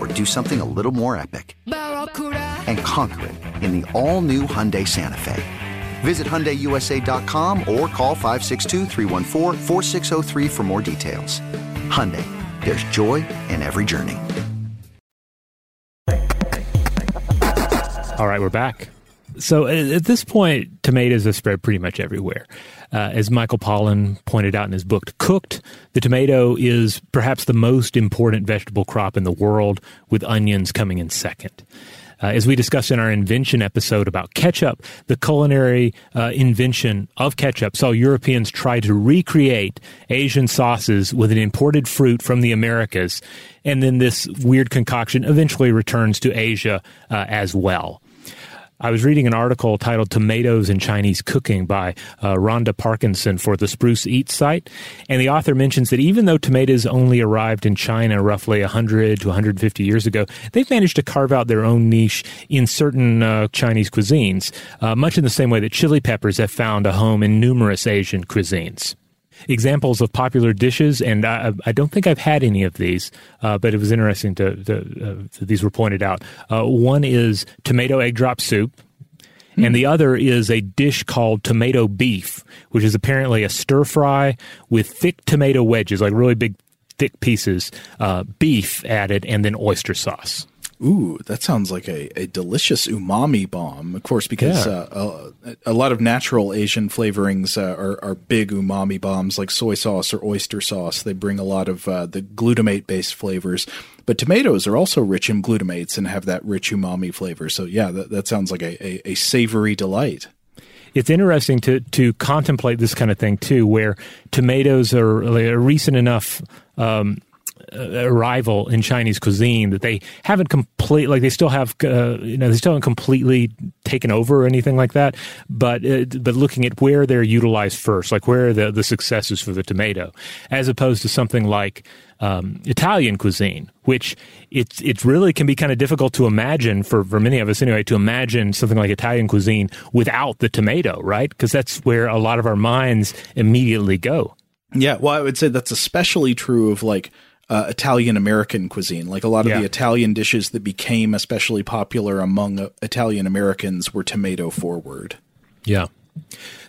or do something a little more epic? And conquer it in the all new Hyundai Santa Fe. Visit HyundaiUSA.com or call 562 for more details. Hyundai, there's joy in every journey. All right, we're back. So at this point, tomatoes have spread pretty much everywhere. Uh, as Michael Pollan pointed out in his book, Cooked, the tomato is perhaps the most important vegetable crop in the world, with onions coming in second. Uh, as we discussed in our invention episode about ketchup, the culinary uh, invention of ketchup saw Europeans try to recreate Asian sauces with an imported fruit from the Americas, and then this weird concoction eventually returns to Asia uh, as well. I was reading an article titled Tomatoes in Chinese Cooking by uh, Rhonda Parkinson for the Spruce Eats site. And the author mentions that even though tomatoes only arrived in China roughly 100 to 150 years ago, they've managed to carve out their own niche in certain uh, Chinese cuisines, uh, much in the same way that chili peppers have found a home in numerous Asian cuisines examples of popular dishes, and I, I, don't think I've had any of these, uh, but it was interesting to, to uh, these were pointed out. Uh, one is tomato egg drop soup. Mm. And the other is a dish called tomato beef, which is apparently a stir fry with thick tomato wedges, like really big, thick pieces, uh, beef added, and then oyster sauce. Ooh, that sounds like a, a delicious umami bomb. Of course, because yeah. uh, a, a, lot of natural Asian flavorings uh, are, are, big umami bombs, like soy sauce or oyster sauce. They bring a lot of uh, the glutamate based flavors. But tomatoes are also rich in glutamates and have that rich umami flavor. So, yeah, that, that sounds like a, a, a savory delight it's interesting to to contemplate this kind of thing too, where tomatoes are, are recent enough um, arrival in Chinese cuisine that they haven't complete like they still have uh, you know they still haven't completely taken over or anything like that but uh, but looking at where they're utilized first like where are the the successes for the tomato as opposed to something like um, Italian cuisine, which it's it really can be kind of difficult to imagine for, for many of us anyway to imagine something like Italian cuisine without the tomato, right? Because that's where a lot of our minds immediately go. Yeah, well, I would say that's especially true of like uh, Italian American cuisine. Like a lot of yeah. the Italian dishes that became especially popular among uh, Italian Americans were tomato forward. Yeah.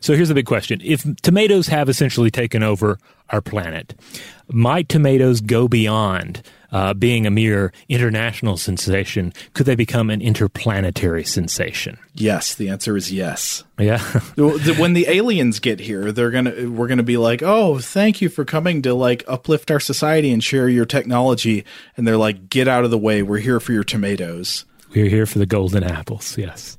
So here's the big question. If tomatoes have essentially taken over our planet, might tomatoes go beyond uh, being a mere international sensation, could they become an interplanetary sensation? Yes, the answer is yes. Yeah. when the aliens get here, they're gonna we're gonna be like, oh, thank you for coming to like uplift our society and share your technology, and they're like, get out of the way. We're here for your tomatoes. We're here for the golden apples. Yes.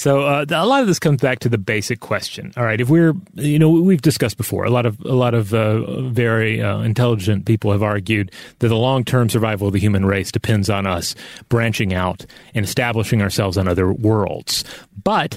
So uh, a lot of this comes back to the basic question. All right, if we're, you know, we've discussed before. A lot of a lot of uh, very uh, intelligent people have argued that the long term survival of the human race depends on us branching out and establishing ourselves on other worlds. But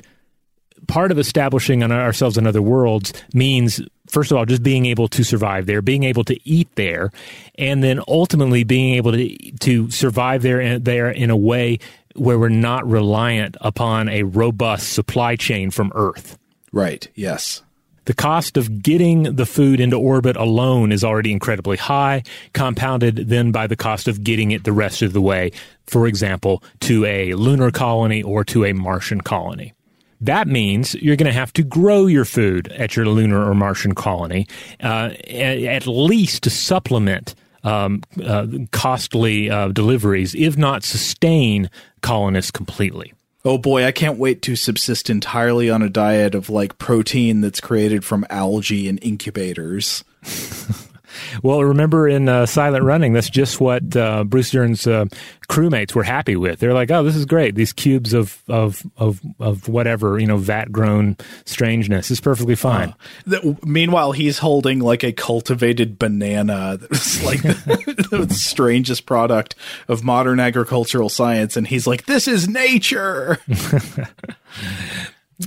part of establishing on ourselves on other worlds means first of all just being able to survive there being able to eat there and then ultimately being able to to survive there there in a way where we're not reliant upon a robust supply chain from Earth. Right, yes. The cost of getting the food into orbit alone is already incredibly high, compounded then by the cost of getting it the rest of the way, for example, to a lunar colony or to a Martian colony. That means you're going to have to grow your food at your lunar or Martian colony, uh, at least to supplement um, uh, costly uh, deliveries, if not sustain colonists completely. Oh boy, I can't wait to subsist entirely on a diet of like protein that's created from algae and incubators. well, remember in uh, Silent Running, that's just what uh, Bruce Dern's uh, crewmates were happy with. They're like, "Oh, this is great. These cubes of of of, of whatever you know, vat grown strangeness is perfectly fine." Uh, the, meanwhile, he's holding like a cultivated banana that's like the, the strangest product of modern agricultural science, and he's like, "This is nature."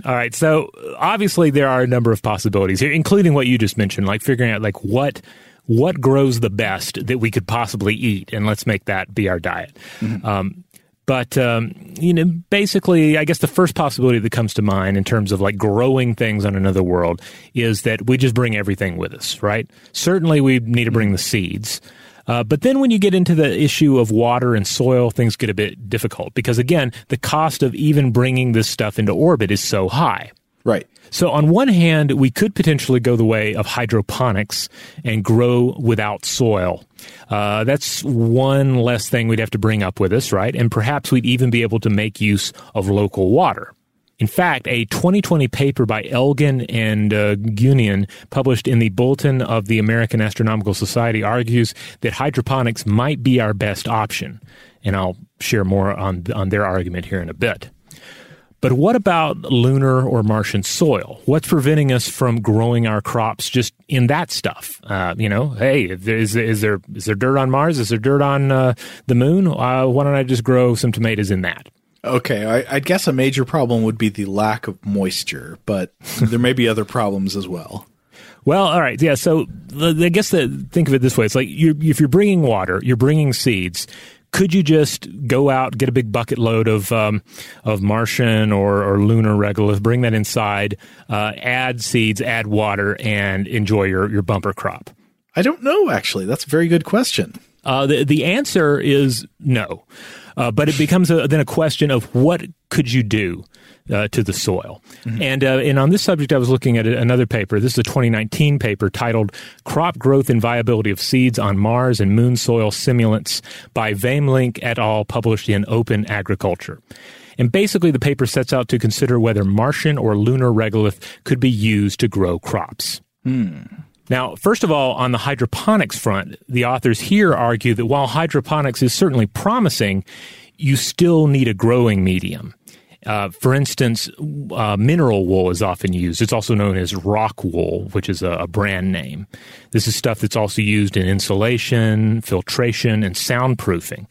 All right. So obviously there are a number of possibilities here, including what you just mentioned, like figuring out like what what grows the best that we could possibly eat, and let's make that be our diet. Mm-hmm. Um, but um, you know, basically, I guess the first possibility that comes to mind in terms of like growing things on another world is that we just bring everything with us, right? Certainly, we need to bring the seeds. Uh, but then when you get into the issue of water and soil, things get a bit difficult because, again, the cost of even bringing this stuff into orbit is so high. Right. So, on one hand, we could potentially go the way of hydroponics and grow without soil. Uh, that's one less thing we'd have to bring up with us, right? And perhaps we'd even be able to make use of local water. In fact, a 2020 paper by Elgin and uh, Gunian, published in the Bulletin of the American Astronomical Society, argues that hydroponics might be our best option. And I'll share more on, on their argument here in a bit. But what about lunar or Martian soil? What's preventing us from growing our crops just in that stuff? Uh, you know, hey, is, is there is there dirt on Mars? Is there dirt on uh, the moon? Uh, why don't I just grow some tomatoes in that? Okay, I, I, guess a major problem would be the lack of moisture, but there may be other problems as well. Well, all right, yeah. So I guess that think of it this way: it's like you, if you're bringing water, you're bringing seeds. Could you just go out, get a big bucket load of um, of Martian or, or lunar regolith, bring that inside, uh, add seeds, add water, and enjoy your, your bumper crop? I don't know. Actually, that's a very good question. Uh, the the answer is no. Uh, but it becomes a, then a question of what could you do uh, to the soil. Mm-hmm. And uh, and on this subject, I was looking at another paper. This is a 2019 paper titled "Crop Growth and Viability of Seeds on Mars and Moon Soil Simulants" by Wamelink et al., published in Open Agriculture. And basically, the paper sets out to consider whether Martian or lunar regolith could be used to grow crops. Hmm. Now, first of all, on the hydroponics front, the authors here argue that while hydroponics is certainly promising, you still need a growing medium. Uh, for instance, uh, mineral wool is often used. It's also known as rock wool, which is a, a, brand name. This is stuff that's also used in insulation, filtration, and soundproofing.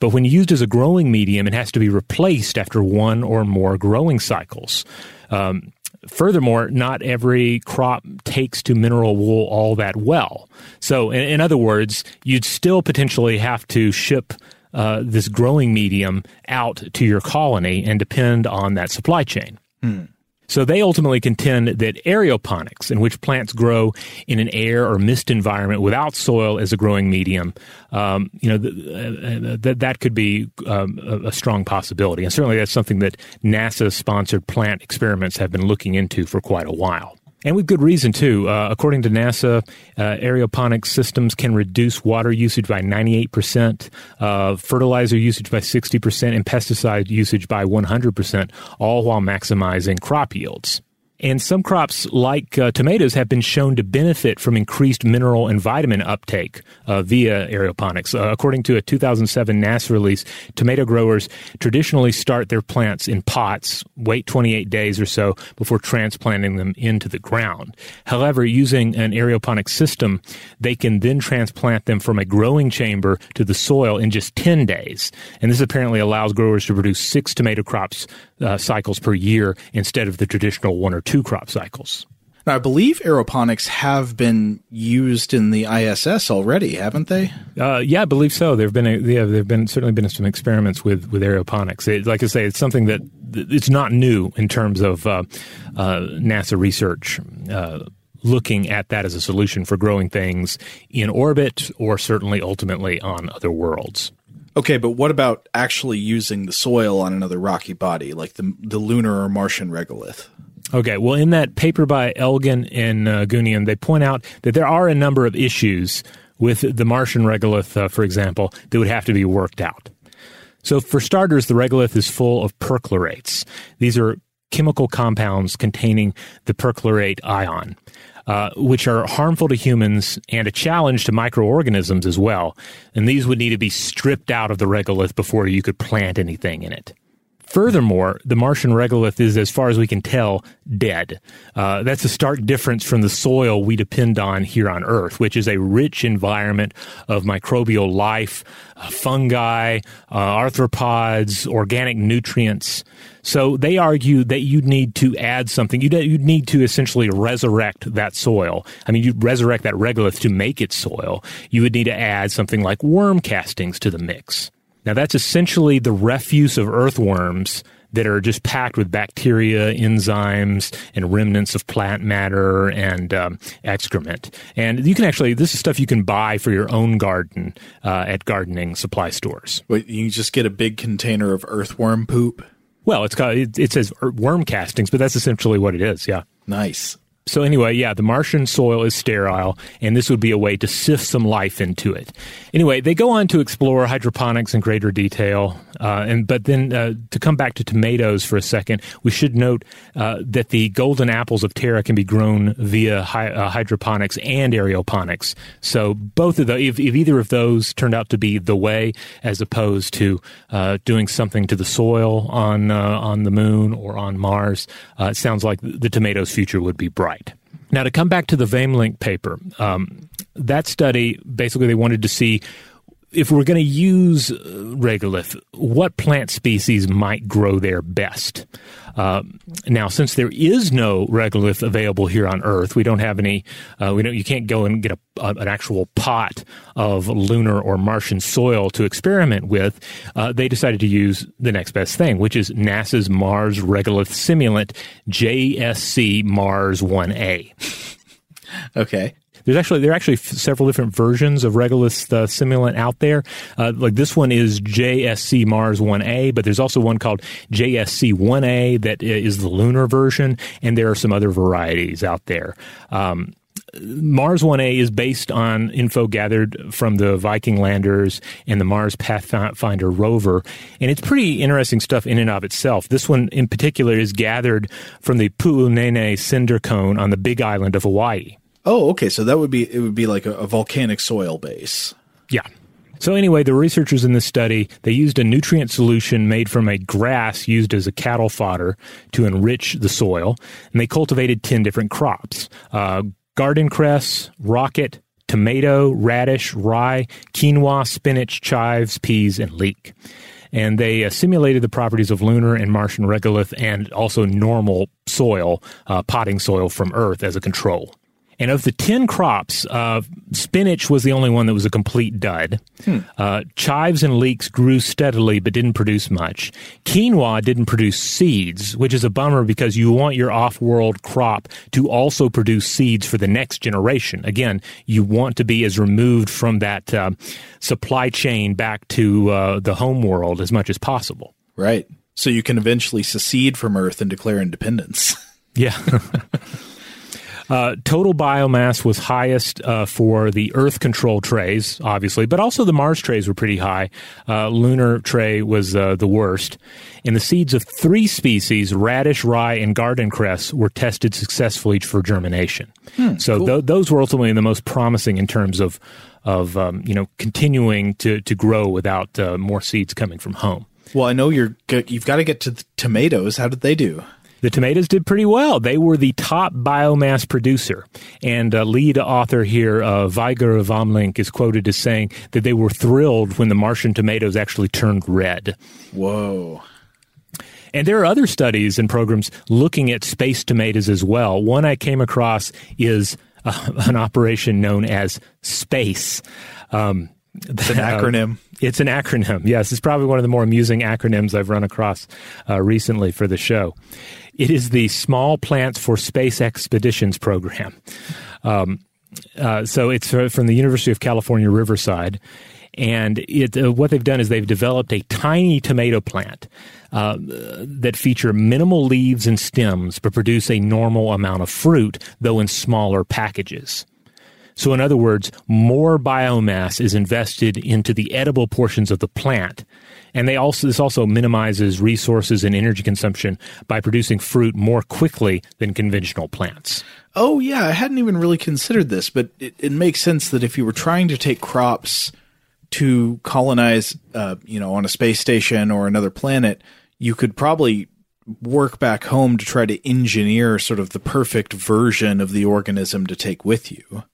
But when used as a growing medium, it has to be replaced after one or more growing cycles. Um, furthermore, not every crop takes to mineral wool all that well. So, in, in other words, you'd still potentially have to ship uh, this growing medium out to your colony and depend on that supply chain. Hmm. So they ultimately contend that aeroponics, in which plants grow in an air or mist environment without soil as a growing medium, um, you know, th- uh, that that could be um, a, a, strong possibility, and certainly that's something that NASA-sponsored plant experiments have been looking into for quite a while. And with good reason, too. Uh, according to NASA, uh, aeroponics systems can reduce water usage by 98%, uh, fertilizer usage by 60%, and pesticide usage by 100%, all while maximizing crop yields. And some crops, like uh, tomatoes, have been shown to benefit from increased mineral and vitamin uptake uh, via aeroponics. Uh, according to a 2007 NASA release, tomato growers traditionally start their plants in pots, wait 28 days or so before transplanting them into the ground. However, using an aeroponic system, they can then transplant them from a growing chamber to the soil in just 10 days. And this apparently allows growers to produce six tomato crops uh, cycles per year instead of the traditional one or two crop cycles. Now, I believe aeroponics have been used in the ISS already, haven't they? Uh, yeah, I believe so. There've been a, yeah, there've been certainly been some experiments with with aeroponics. It, like I say, it's something that it's not new in terms of uh, uh, NASA research. Uh, looking at that as a solution for growing things in orbit or certainly ultimately on other worlds. Okay, but what about actually using the soil on another rocky body, like the the lunar or Martian regolith? Okay, well, in that paper by Elgin and uh, Gunian, they point out that there are a number of issues with the Martian regolith, uh, for example, that would have to be worked out. So, for starters, the regolith is full of perchlorates. These are chemical compounds containing the perchlorate ion. uh, which are harmful to humans and a challenge to microorganisms as well. And these would need to be stripped out of the regolith before you could plant anything in it. Furthermore, the Martian regolith is, as far as we can tell, dead. Uh, that's a stark difference from the soil we depend on here on Earth, which is a rich environment of microbial life, uh, fungi, uh, arthropods, organic nutrients. So they argue that you'd need to add something. You'd, you'd need to essentially resurrect that soil. I mean, you'd resurrect that regolith to make it soil. You would need to add something like worm castings to the mix. Now, that's essentially the refuse of earthworms that are just packed with bacteria, enzymes, and remnants of plant matter and um, excrement. And you can actually, this is stuff you can buy for your own garden uh, at gardening supply stores. Wait, you just get a big container of earthworm poop? Well, it's called, it, it says worm castings, but that's essentially what it is. Yeah. Nice. So anyway, yeah, the Martian soil is sterile, and this would be a way to sift some life into it. Anyway, they go on to explore hydroponics in greater detail, uh, and but then uh, to come back to tomatoes for a second, we should note uh, that the golden apples of Terra can be grown via uh, hydroponics and aeroponics. So both of the, if, if, either of those turned out to be the way, as opposed to uh, doing something to the soil on uh, on the moon or on Mars, it sounds like the tomatoes' future would be bright right. Now, to come back to the Wamelink paper, um, that study basically they wanted to see if we're going to use uh, regolith, what plant species might grow there best? Uh, now, since there is no regolith available here on Earth, we don't have any. Uh, we don't. You can't go and get a, a, an actual pot of lunar or Martian soil to experiment with. Uh, they decided to use the next best thing, which is NASA's Mars Regolith Simulant JSC Mars 1A. okay. There's actually there are actually several different versions of Regolith uh, simulant out there. Uh, like this one is JSC Mars 1A, but there's also one called JSC 1A that is the lunar version, and there are some other varieties out there. Um, Mars 1A is based on info gathered from the Viking landers and the Mars Pathfinder rover. And it's pretty interesting stuff in and of itself. This one in particular is gathered from the Pu'unene cinder cone on the big island of Hawaii. Oh, okay. So that would be it would be like a, a volcanic soil base. Yeah. So anyway, the researchers in this study they used a nutrient solution made from a grass used as a cattle fodder to enrich the soil, and they cultivated ten different crops: uh, garden cress, rocket, tomato, radish, rye, quinoa, spinach, chives, peas, and leek. And they uh, simulated the properties of lunar and Martian regolith and also normal soil, uh, potting soil from Earth as a control. And of the 10 crops, uh, spinach was the only one that was a complete dud. Hmm. Uh, chives and leeks grew steadily but didn't produce much. Quinoa didn't produce seeds, which is a bummer because you want your off world crop to also produce seeds for the next generation. Again, you want to be as removed from that uh, supply chain back to uh, the home world as much as possible. Right. So you can eventually secede from Earth and declare independence. Yeah. Uh, total biomass was highest uh, for the Earth control trays, obviously, but also the Mars trays were pretty high. Uh, lunar tray was uh, the worst. And the seeds of three species, radish, rye, and garden cress, were tested successfully for germination. Hmm, so cool. th- those were ultimately the most promising in terms of of um, you know continuing to to grow without uh, more seeds coming from home. Well, I know you're you've got to get to the tomatoes. How did they do? The tomatoes did pretty well. They were the top biomass producer. And uh, lead author here, uh, Wamelink, is quoted as saying that they were thrilled when the Martian tomatoes actually turned red. Whoa. And there are other studies and programs looking at space tomatoes as well. One I came across is uh, an operation known as SPACE. Um, it's an acronym. Uh, it's an acronym. Yes, it's probably one of the more amusing acronyms I've run across uh, recently for the show. It is the Small Plants for Space Expeditions program. Um, uh, so it's from the University of California, Riverside. And it, uh, what they've done is they've developed a tiny tomato plant uh, that feature minimal leaves and stems, but produce a normal amount of fruit, though in smaller packages. So, in other words, more biomass is invested into the edible portions of the plant And they also this also minimizes resources and energy consumption by producing fruit more quickly than conventional plants. Oh yeah, I hadn't even really considered this, but it, it makes sense that if you were trying to take crops to colonize, uh, you know, on a space station or another planet, you could probably work back home to try to engineer sort of the perfect version of the organism to take with you.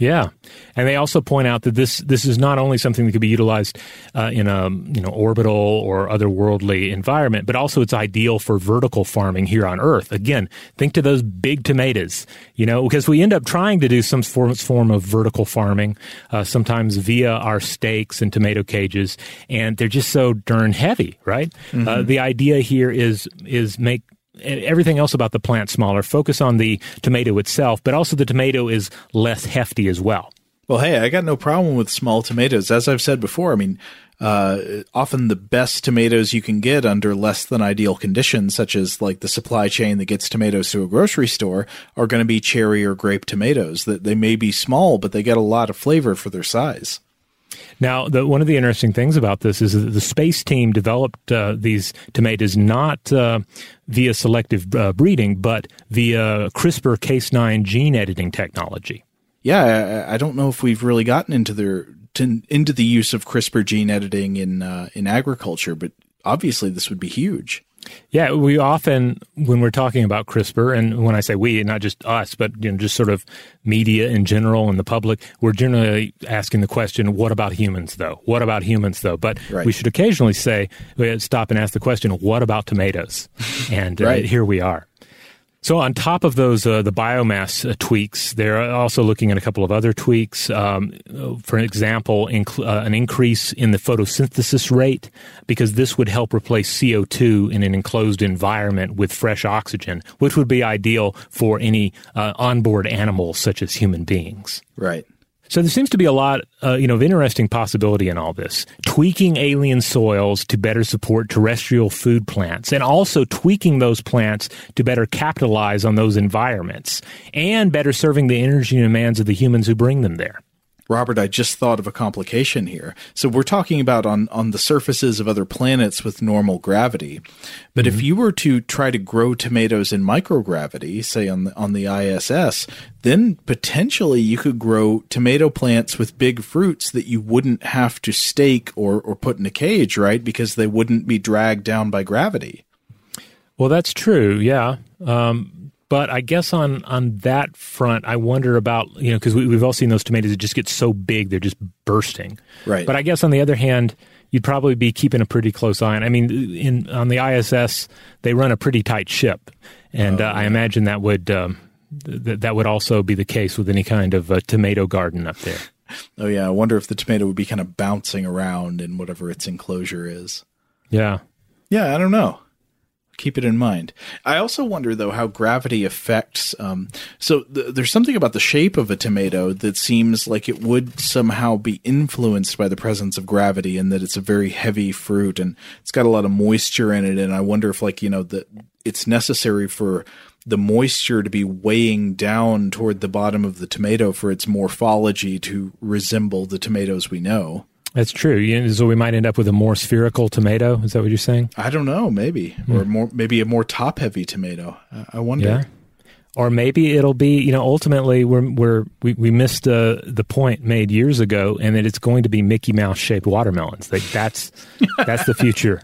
Yeah, and they also point out that this this is not only something that could be utilized uh, in a you know orbital or otherworldly environment, but also it's ideal for vertical farming here on Earth. Again, think to those big tomatoes, you know, because we end up trying to do some form, form of vertical farming, uh, sometimes via our stakes and tomato cages, and they're just so darn heavy, right? Mm-hmm. Uh, the idea here is is make everything else about the plant smaller. Focus on the tomato itself, but also the tomato is less hefty as well. Well, hey, I got no problem with small tomatoes. As I've said before, I mean, uh, often the best tomatoes you can get under less than ideal conditions, such as like the supply chain that gets tomatoes to a grocery store, are going to be cherry or grape tomatoes. That they may be small, but they get a lot of flavor for their size. Now, the, one of the interesting things about this is that the space team developed uh, these tomatoes not uh, via selective uh, breeding, but via CRISPR Cas9 gene editing technology. Yeah, I, I, don't know if we've really gotten into the to, into the use of CRISPR gene editing in uh, in agriculture, but obviously this would be huge. Yeah, we often, when we're talking about CRISPR, and when I say we, not just us, but you know, just sort of media in general and the public, we're generally asking the question, "What about humans, though? What about humans, though?" But right. we should occasionally say, stop and ask the question, "What about tomatoes?" And uh, here we are. So on top of those, uh, the biomass uh, tweaks, they're also looking at a couple of other tweaks. Um, for example, inc- uh, an increase in the photosynthesis rate, because this would help replace CO2 in an enclosed environment with fresh oxygen, which would be ideal for any uh, onboard animals such as human beings. Right. So there seems to be a lot, uh, you know, of interesting possibility in all this. Tweaking alien soils to better support terrestrial food plants, and also tweaking those plants to better capitalize on those environments, and better serving the energy demands of the humans who bring them there. Robert, I just thought of a complication here. So we're talking about on, on the surfaces of other planets with normal gravity. But mm-hmm. if you were to try to grow tomatoes in microgravity, say on the, on the ISS, then potentially you could grow tomato plants with big fruits that you wouldn't have to stake or, or put in a cage, right? Because they wouldn't be dragged down by gravity. Well, that's true. Yeah. Um, but I guess on on that front, I wonder about you know because we, have all seen those tomatoes that just get so big they're just bursting. Right. But I guess on the other hand, you'd probably be keeping a pretty close eye on. I mean, in on the ISS, they run a pretty tight ship, and oh, uh, I imagine that would um, th- that would also be the case with any kind of uh, tomato garden up there. Oh yeah, I wonder if the tomato would be kind of bouncing around in whatever its enclosure is. Yeah. Yeah, I don't know keep it in mind. I also wonder though how gravity affects. Um, so th- there's something about the shape of a tomato that seems like it would somehow be influenced by the presence of gravity, and that it's a very heavy fruit and it's got a lot of moisture in it. And I wonder if like you know that it's necessary for the moisture to be weighing down toward the bottom of the tomato for its morphology to resemble the tomatoes we know. That's true. So we might end up with a more spherical tomato. Is that what you're saying? I don't know. Maybe, hmm. or more, maybe a more top-heavy tomato. I wonder. Yeah. Or maybe it'll be, you know, ultimately we're, we're we, we missed uh, the point made years ago, and that it's going to be Mickey Mouse shaped watermelons. Like that's that's the future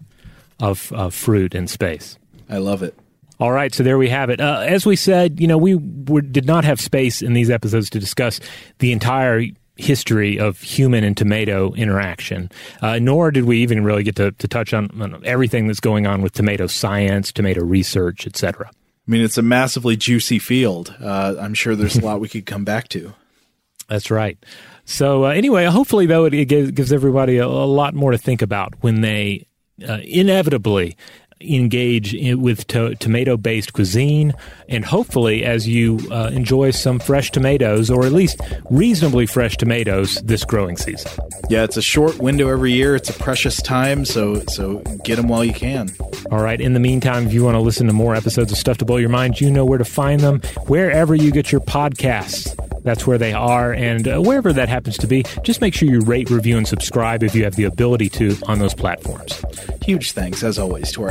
of, of fruit in space. I love it. All right, so there we have it. Uh, as we said, you know, we were, did not have space in these episodes to discuss the entire history of human and tomato interaction, uh, nor did we even really get to, to touch on, on, everything that's going on with tomato science, tomato research, etc. I mean, it's a massively juicy field. Uh, I'm sure there's a lot we could come back to. That's right. So uh, anyway, hopefully though, it, it gives everybody a, a, lot more to think about when they uh, inevitably engage in, with to- tomato based cuisine. And hopefully, as you uh, enjoy some fresh tomatoes, or at least reasonably fresh tomatoes this growing season. Yeah, it's a short window every year. It's a precious time, so so get them while you can. All right. In the meantime, if you want to listen to more episodes of Stuff to Blow Your Mind, you know where to find them wherever you get your podcasts. That's where they are. And uh, wherever that happens to be, just make sure you rate, review, and subscribe if you have the ability to on those platforms. Huge thanks, as always, to our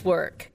work.